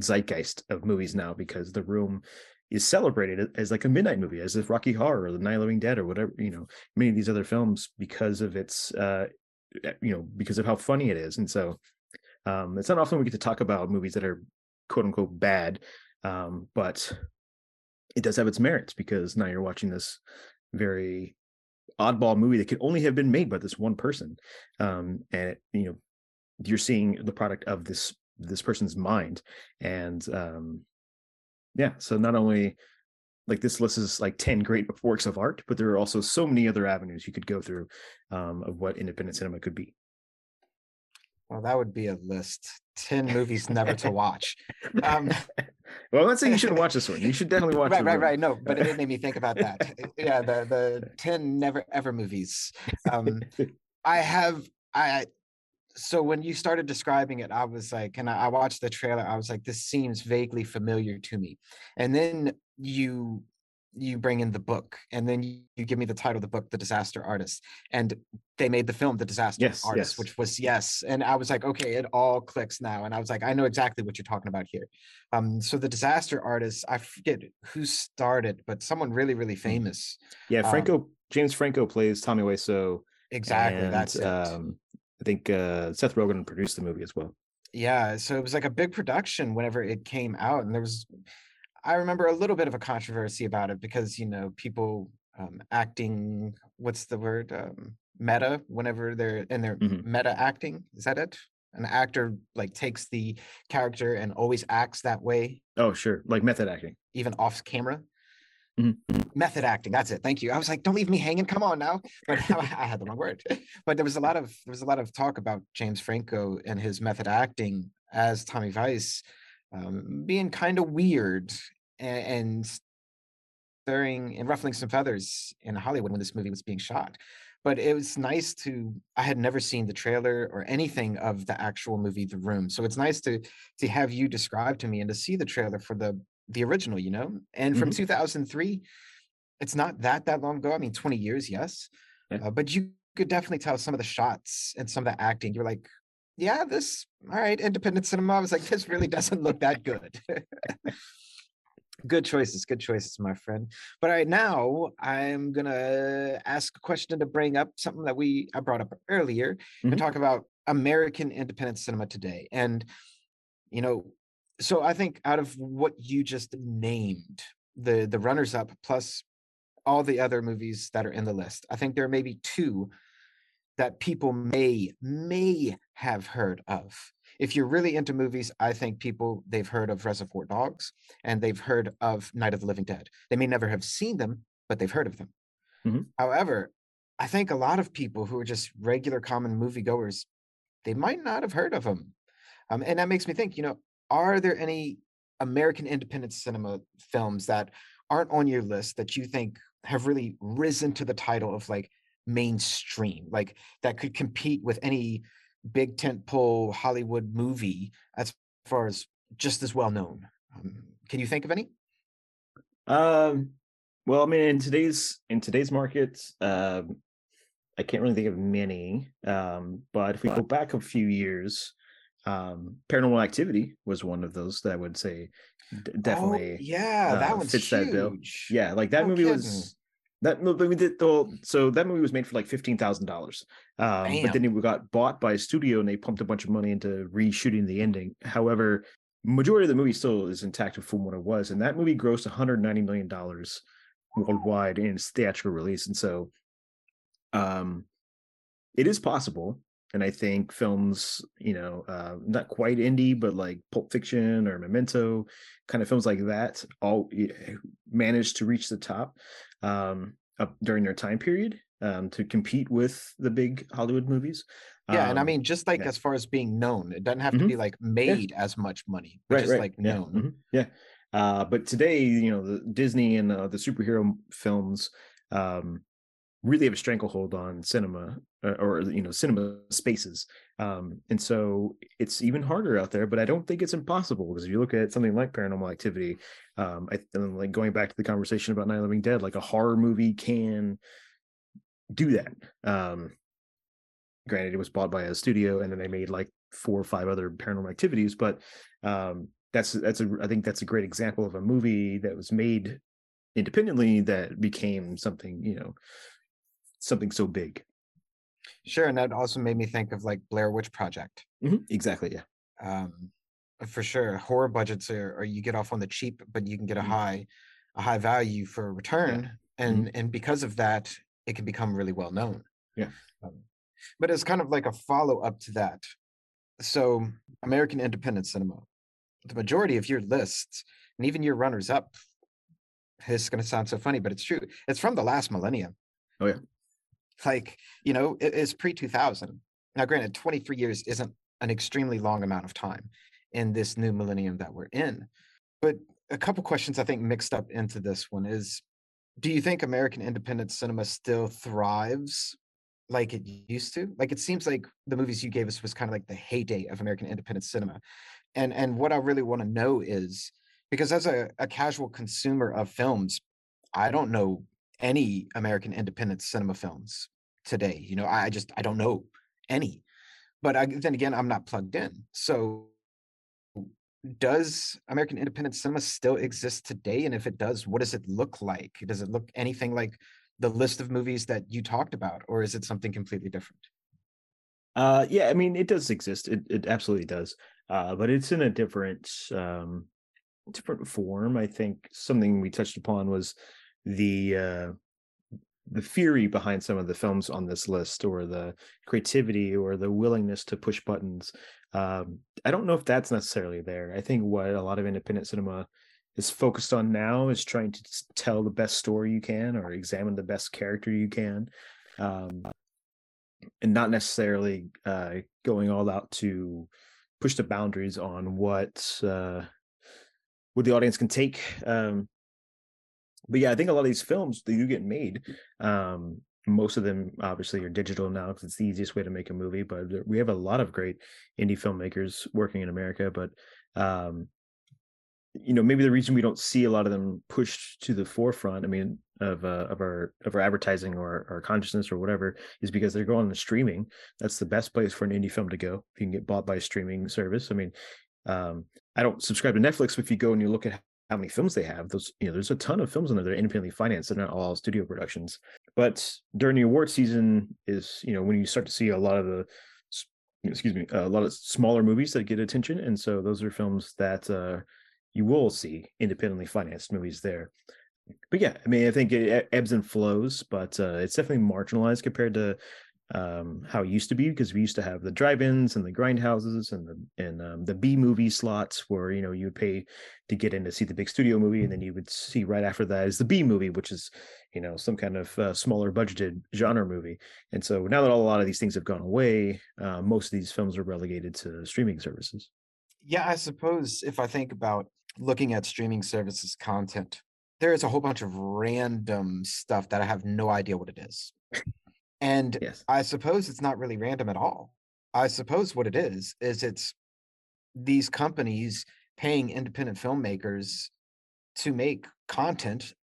zeitgeist of movies now because The Room is celebrated as like a midnight movie, as if Rocky Horror or The Night Living Dead or whatever, you know, many of these other films because of its, uh, you know, because of how funny it is. And so um, it's not often we get to talk about movies that are quote unquote bad, um, but it does have its merits because now you're watching this very oddball movie that could only have been made by this one person um, and it, you know you're seeing the product of this this person's mind and um yeah so not only like this list is like 10 great works of art but there are also so many other avenues you could go through um of what independent cinema could be. Well that would be a list. 10 movies never to watch. Um well i'm not saying you shouldn't watch this one. You should definitely watch right right right. No but it did make me think about that. Yeah the the 10 never ever movies. Um i have i so when you started describing it, I was like, and I, I, watched the trailer, I was like, this seems vaguely familiar to me. And then you you bring in the book, and then you, give me the title of the book, The Disaster Artist. And they made the film The Disaster yes, Artist, yes. which was yes. And I was like, okay, it all clicks now. And I was like, I know exactly what you're talking about here. Um, so the disaster artist, I forget who started, but someone really, really mm. famous. Yeah, um Franco um, James Franco plays Tommy Wiseau. Exactly. And, that's. Um, I think uh, Seth Rogen produced the movie as well. Yeah, so it was like a big production whenever it came out, and there was, I remember a little bit of a controversy about it because you know people um, acting, what's the word, um, meta whenever they're in their mm-hmm. meta acting. Is that it? An actor like takes the character and always acts that way. Oh, sure, like method acting, even off camera. Mm-hmm. Method acting. That's it. Thank you. I was like, don't leave me hanging. Come on now. But I had the wrong word. But there was a lot of there was a lot of talk about James Franco and his method acting as Tommy Vice um, being kind of weird and, and stirring and ruffling some feathers in Hollywood when this movie was being shot. But it was nice to I had never seen the trailer or anything of the actual movie The Room. So it's nice to to have you describe to me and to see the trailer for the the original, you know? And mm-hmm. from 2003, it's not that that long ago. I mean, 20 years, yes. Yeah. Uh, but you could definitely tell some of the shots and some of the acting. You're like, yeah, this, all right, independent cinema. I was like, this really doesn't look that good. good choices, good choices, my friend. But right now I'm gonna ask a question to bring up something that we I brought up earlier mm-hmm. and talk about American independent cinema today. And you know, so I think out of what you just named, the the runners up plus all the other movies that are in the list, I think there are maybe two that people may may have heard of. If you're really into movies, I think people they've heard of Reservoir Dogs and they've heard of Night of the Living Dead. They may never have seen them, but they've heard of them. Mm-hmm. However, I think a lot of people who are just regular common moviegoers, they might not have heard of them. Um, and that makes me think, you know, are there any American independent cinema films that aren't on your list that you think have really risen to the title of like mainstream, like that could compete with any big tentpole Hollywood movie as far as just as well known? Um, can you think of any? Um, well, I mean, in today's in today's market, um, I can't really think of many. Um, but if we go back a few years, um, Paranormal Activity was one of those that I would say d- Oh, definitely yeah, that uh, one's fits that bill. Yeah, like that No movie kidding. was that movie did well, so that movie was made for like fifteen thousand dollars. Um, but then it got bought by a studio and they pumped a bunch of money into reshooting the ending. However, majority of the movie still is intact from what it was, and that movie grossed 190 million dollars worldwide in its theatrical release. And so um it is possible. And I think films, you know, uh, not quite indie, but like Pulp Fiction or Memento, kind of films like that, all eh, managed to reach the top um, up during their time period um, to compete with the big Hollywood movies. Yeah, and I Um, mean, just like yeah. as far as being known, it doesn't have to Mhm. be like made as much money, but right, just right, like yeah, known. mhm, yeah. Uh, but today, you know, the Disney and uh, the superhero films um, really have a stranglehold on cinema or you know cinema spaces, um, and so it's even harder out there. But I don't think it's impossible because if you look at something like Paranormal Activity, um, I and like going back to the conversation about Night of Living Dead, like a horror movie can do that. Um, granted, it was bought by a studio, and then they made like four or five other Paranormal Activities, but um, that's that's a I think that's a great example of a movie that was made independently that became something you know something so big. Sure, and that also made me think of like Blair Witch Project. Mhm, Exactly. Yeah. Um, for sure, horror budgets are, are you get off on the cheap, but you can get a Mhm. high, a high value for a return, and and because of that, it can become really well known. Yeah. Um, but it's kind of like a follow up to that. So, American independent cinema, the majority of your lists and even your runners up, this is going to sound so funny, but it's true. It's from the last millennium. Oh, yeah. Like, you know, it is pre 2000. Now, granted, 23 years isn't an extremely long amount of time in this new millennium that we're in. But a couple questions I think mixed up into this one is do you think American independent cinema still thrives like it used to? Like it seems like the movies you gave us was kind of like the heyday of American independent cinema. And and what I really want to know is because as a, a casual consumer of films, I don't know any American independent cinema films today. You know, I just I don't know any. But I, then again, I'm not plugged in. So does American independent cinema still exist today? And if it does, what does it look like? Does it look anything like the list of movies that you talked about, or is it something completely different? Uh, yeah. I mean, it does exist. It it absolutely does. Uh, but it's in a different um, different form. I think something we touched upon was the uh, the theory behind some of the films on this list or the creativity or the willingness to push buttons um, i don't know if that's necessarily there. I think what a lot of independent cinema is focused on now is trying to tell the best story you can or examine the best character you can um, and not necessarily uh, going all out to push the boundaries on what uh, what the audience can take um, but yeah, I think a lot of these films they do get made. Um, most of them obviously are digital now because it's the easiest way to make a movie. But we have a lot of great indie filmmakers working in America. But um, you know, maybe the reason we don't see a lot of them pushed to the forefront, I mean, of uh, of our of our advertising or our consciousness or whatever, is because they're going to streaming. That's the best place for an indie film to go. If you can get bought by a streaming service. I mean, um, I don't subscribe to Netflix. But if you go and you look at how many films they have, those you know, there's a ton of films in there that are independently financed. They're not all studio productions. But during the award season is you know when you start to see a lot of the excuse me a lot of smaller movies that get attention, and so those are films that uh, you will see independently financed movies there. But yeah, I mean, I think it ebbs and flows, but uh, it's definitely marginalized compared to um how it used to be because we used to have the drive-ins and the grindhouses and the and um, the b movie slots where you know you would pay to get in to see the big studio movie and then you would see right after that is the b movie which is you know some kind of uh, smaller budgeted genre movie and so now that a lot of these things have gone away uh, most of these films are relegated to streaming services Yeah, I suppose if I think about looking at streaming services content, there is a whole bunch of random stuff that I have no idea what it is. And Yes. I suppose it's not really random at all. I suppose what it is is it's these companies paying independent filmmakers to make content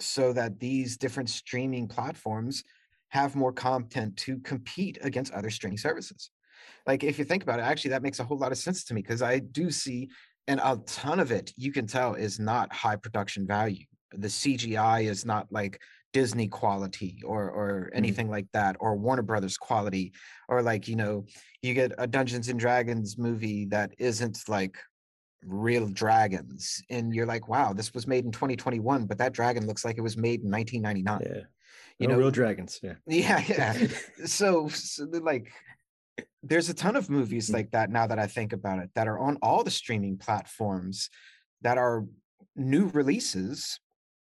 so that these different streaming platforms have more content to compete against other streaming services. Like if you think about it, actually that makes a whole lot of sense to me because I do see and a ton of it you can tell is not high production value. The CGI is not like Disney quality or or Mhm. anything like that or Warner Brothers quality or like you know you get a Dungeons and Dragons movie that isn't like real dragons and you're like wow this was made in 2021 but that dragon looks like it was made in 1999 Yeah. you no know real dragons. Yeah. yeah yeah so, so like there's a ton of movies Mm. like that now that I think about it that are on all the streaming platforms that are new releases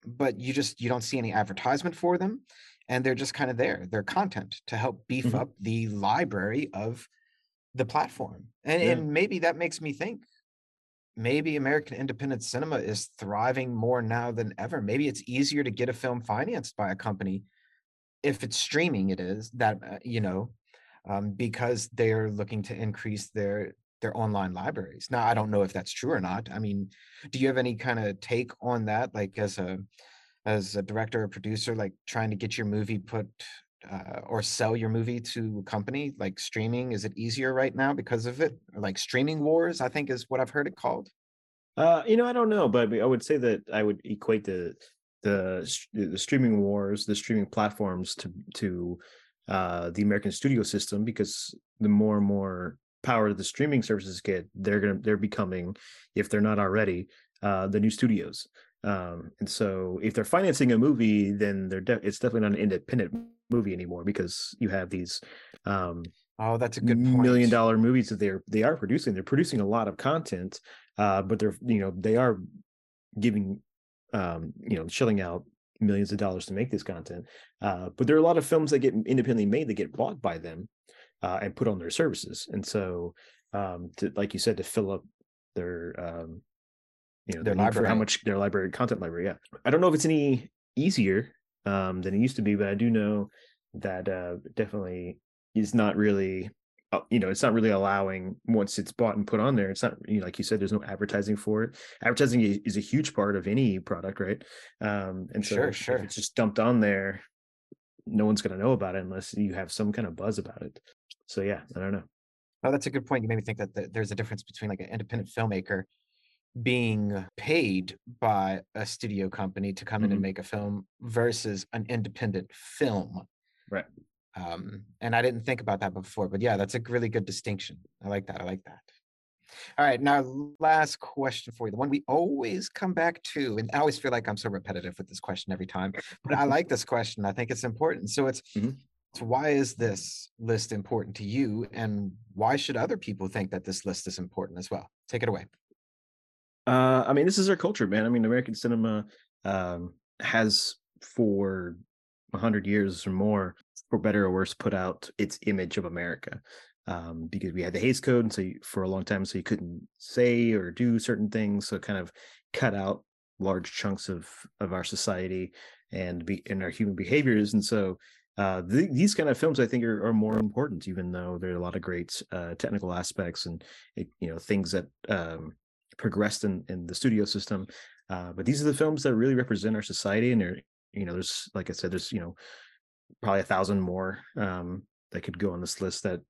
but you just you don't see any advertisement for them and they're just kind of there they're content to help beef Mhm. up the library of the platform and, Yeah. and maybe that makes me think maybe American independent cinema is thriving more now than ever. Maybe it's easier to get a film financed by a company if it's streaming. It is that uh, you know um, because they're looking to increase their their online libraries. Now I don't know if that's true or not. I mean, do you have any kind of take on that? Like as a as a director or producer, like trying to get your movie put uh, or sell your movie to a company like streaming is it easier right now because of it or like streaming wars i think is what i've heard it called Uh, you know, I don't know, but I would say that I would equate the the the streaming wars, the streaming platforms to to uh, the American studio system because the more and more power the streaming services get, they're gonna they're becoming, if they're not already, uh, the new studios. Um, and so if they're financing a movie, then they're de- it's definitely not an independent movie anymore because you have these um, oh that's a good point million dollar movies that they're they are producing. They're producing a lot of content, uh, but they're you know they are giving um, you know shelling out millions of dollars to make this content. Uh, but there are a lot of films that get independently made that get bought by them uh, and put on their services. And so, um, to, like you said, to fill up their um, you know Their for how much their library content library. Yeah, I don't know if it's any easier um, than it used to be, but I do know that uh, definitely is not really uh, you know it's not really allowing once it's bought and put on there it's not you know, like you said there's no advertising for it. Advertising is a huge part of any product right? Um and so Sure, if, if it's just dumped on there no one's going to know about it unless you have some kind of buzz about it so yeah i don't know. Oh that's a good point you made me think that th- there's a difference between like an independent filmmaker being paid by a studio company to come in and Mhm. make a film versus an independent film. Right. Um and i didn't think about that before but yeah that's a really good distinction. I like that i like that. All right now last question for you the one we always come back to and i always feel like i'm so repetitive with this question every time but i like this question i think it's important. So it's Mhm. So why is this list important to you and why should other people think that this list is important as well take it away Uh, I mean, this is our culture, man. I mean, American cinema um, has for a hundred years or more, for better or worse, put out its image of America. Um, because we had the Hays Code, and so you, for a long time, so you couldn't say or do certain things, so it kind of cut out large chunks of of our society and be in our human behaviors, and so. Uh, th- these kind of films, I think, are, are more important, even though there are a lot of great uh, technical aspects and it, you know things that um, progressed in, in the studio system. Uh, but these are the films that really represent our society. And there, you know, there's like I said, there's you know probably a thousand more um, that could go on this list that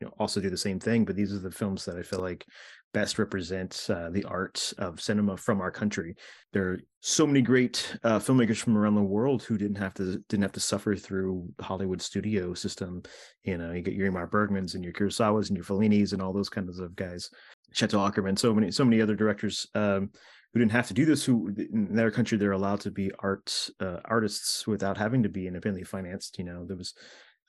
you know also do the same thing. But these are the films that I feel like best represent uh, the arts of cinema from our country. There are so many great uh, filmmakers from around the world who didn't have to didn't have to suffer through the Hollywood studio system. You know, you get your Ingmar Bergmans and your Kurosawas and your Fellinis and all those kinds of guys. Chantal Akerman, so many, so many other directors um, who didn't have to do this. Who in their country they're allowed to be art uh, artists without having to be independently financed. You know, there was,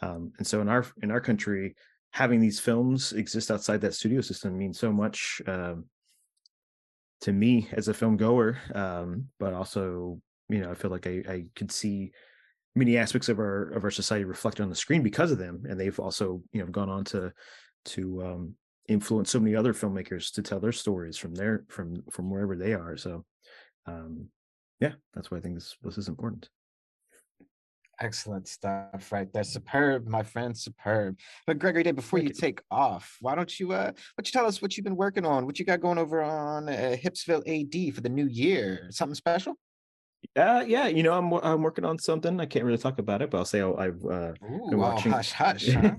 um, and so in our in our country, having these films exist outside that studio system means so much um, to me as a film goer. Um, but also, you know, I feel like I, I could see many aspects of our of our society reflected on the screen because of them, and they've also you know gone on to to um, influenced so many other filmmakers to tell their stories from their from from wherever they are. So, um, yeah, that's why I think this this is important. Excellent stuff right there. Superb, my friend, superb. But Gregory Day, before you, take off, why don't you uh what you tell us what you've been working on, what you got going over on uh, Hipsville AD for the new year? Something special? Uh, yeah, you know, I'm I'm working on something. I can't really talk about it, but I'll say i have uh, been watching. Oh, hush, hush. Huh?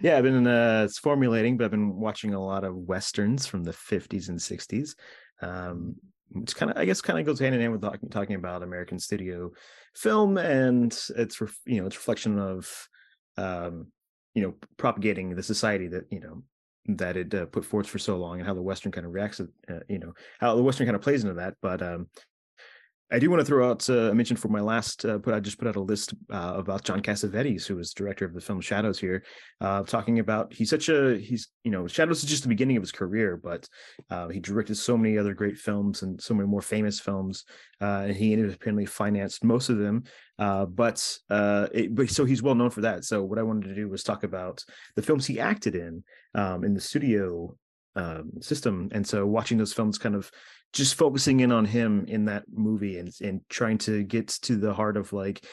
yeah, I've been uh, it's formulating, but I've been watching a lot of westerns from the 50s and 60s. Um, it's kind of, I guess, kind of goes hand in hand with talking, talking about American studio film and its you know its reflection of um, you know propagating the society that you know that it uh, put forth for so long and how the Western kind of reacts, uh, you know, how the Western kind of plays into that. But um, I do want to throw out uh, a mention for my last uh, put I just put out a list uh, about John Cassavetes, who was director of the film Shadows here, uh, talking about he's such a he's you know Shadows is just the beginning of his career, but uh, he directed so many other great films and so many more famous films, uh, and he independently financed most of them. but it, but so he's well known for that. So what I wanted to do was talk about the films he acted in um, in the studio um, system, and so watching those films kind of just focusing in on him in that movie and and trying to get to the heart of like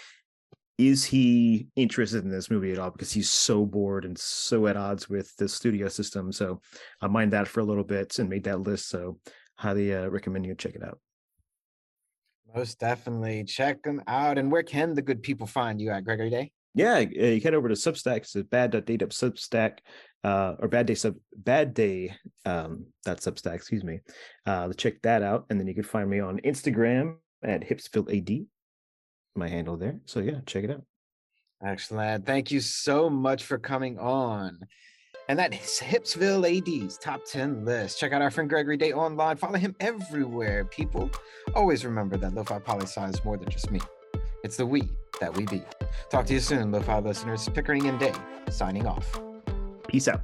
is he interested in this movie at all? Because he's so bored and so at odds with the studio system. So i mined that for a little bit and made that list. So highly uh, recommend you check it out. Most definitely check them out. And where can the good people find you at gregory day yeah you head over to substack it's bad.date substack uh, or bad day sub bad day um that substack excuse me uh check that out and then you can find me on instagram at hipsville ad my handle there so yeah check it out excellent thank you so much for coming on and that is Hipsville AD's top 10 list. Check out our friend Gregory Day online. Follow him everywhere, people. Always remember that Lo-Fi Poli is more than just me. It's the we that we be. Talk to you soon, Lo-Fi listeners. Pickering and Day, signing off. Peace out.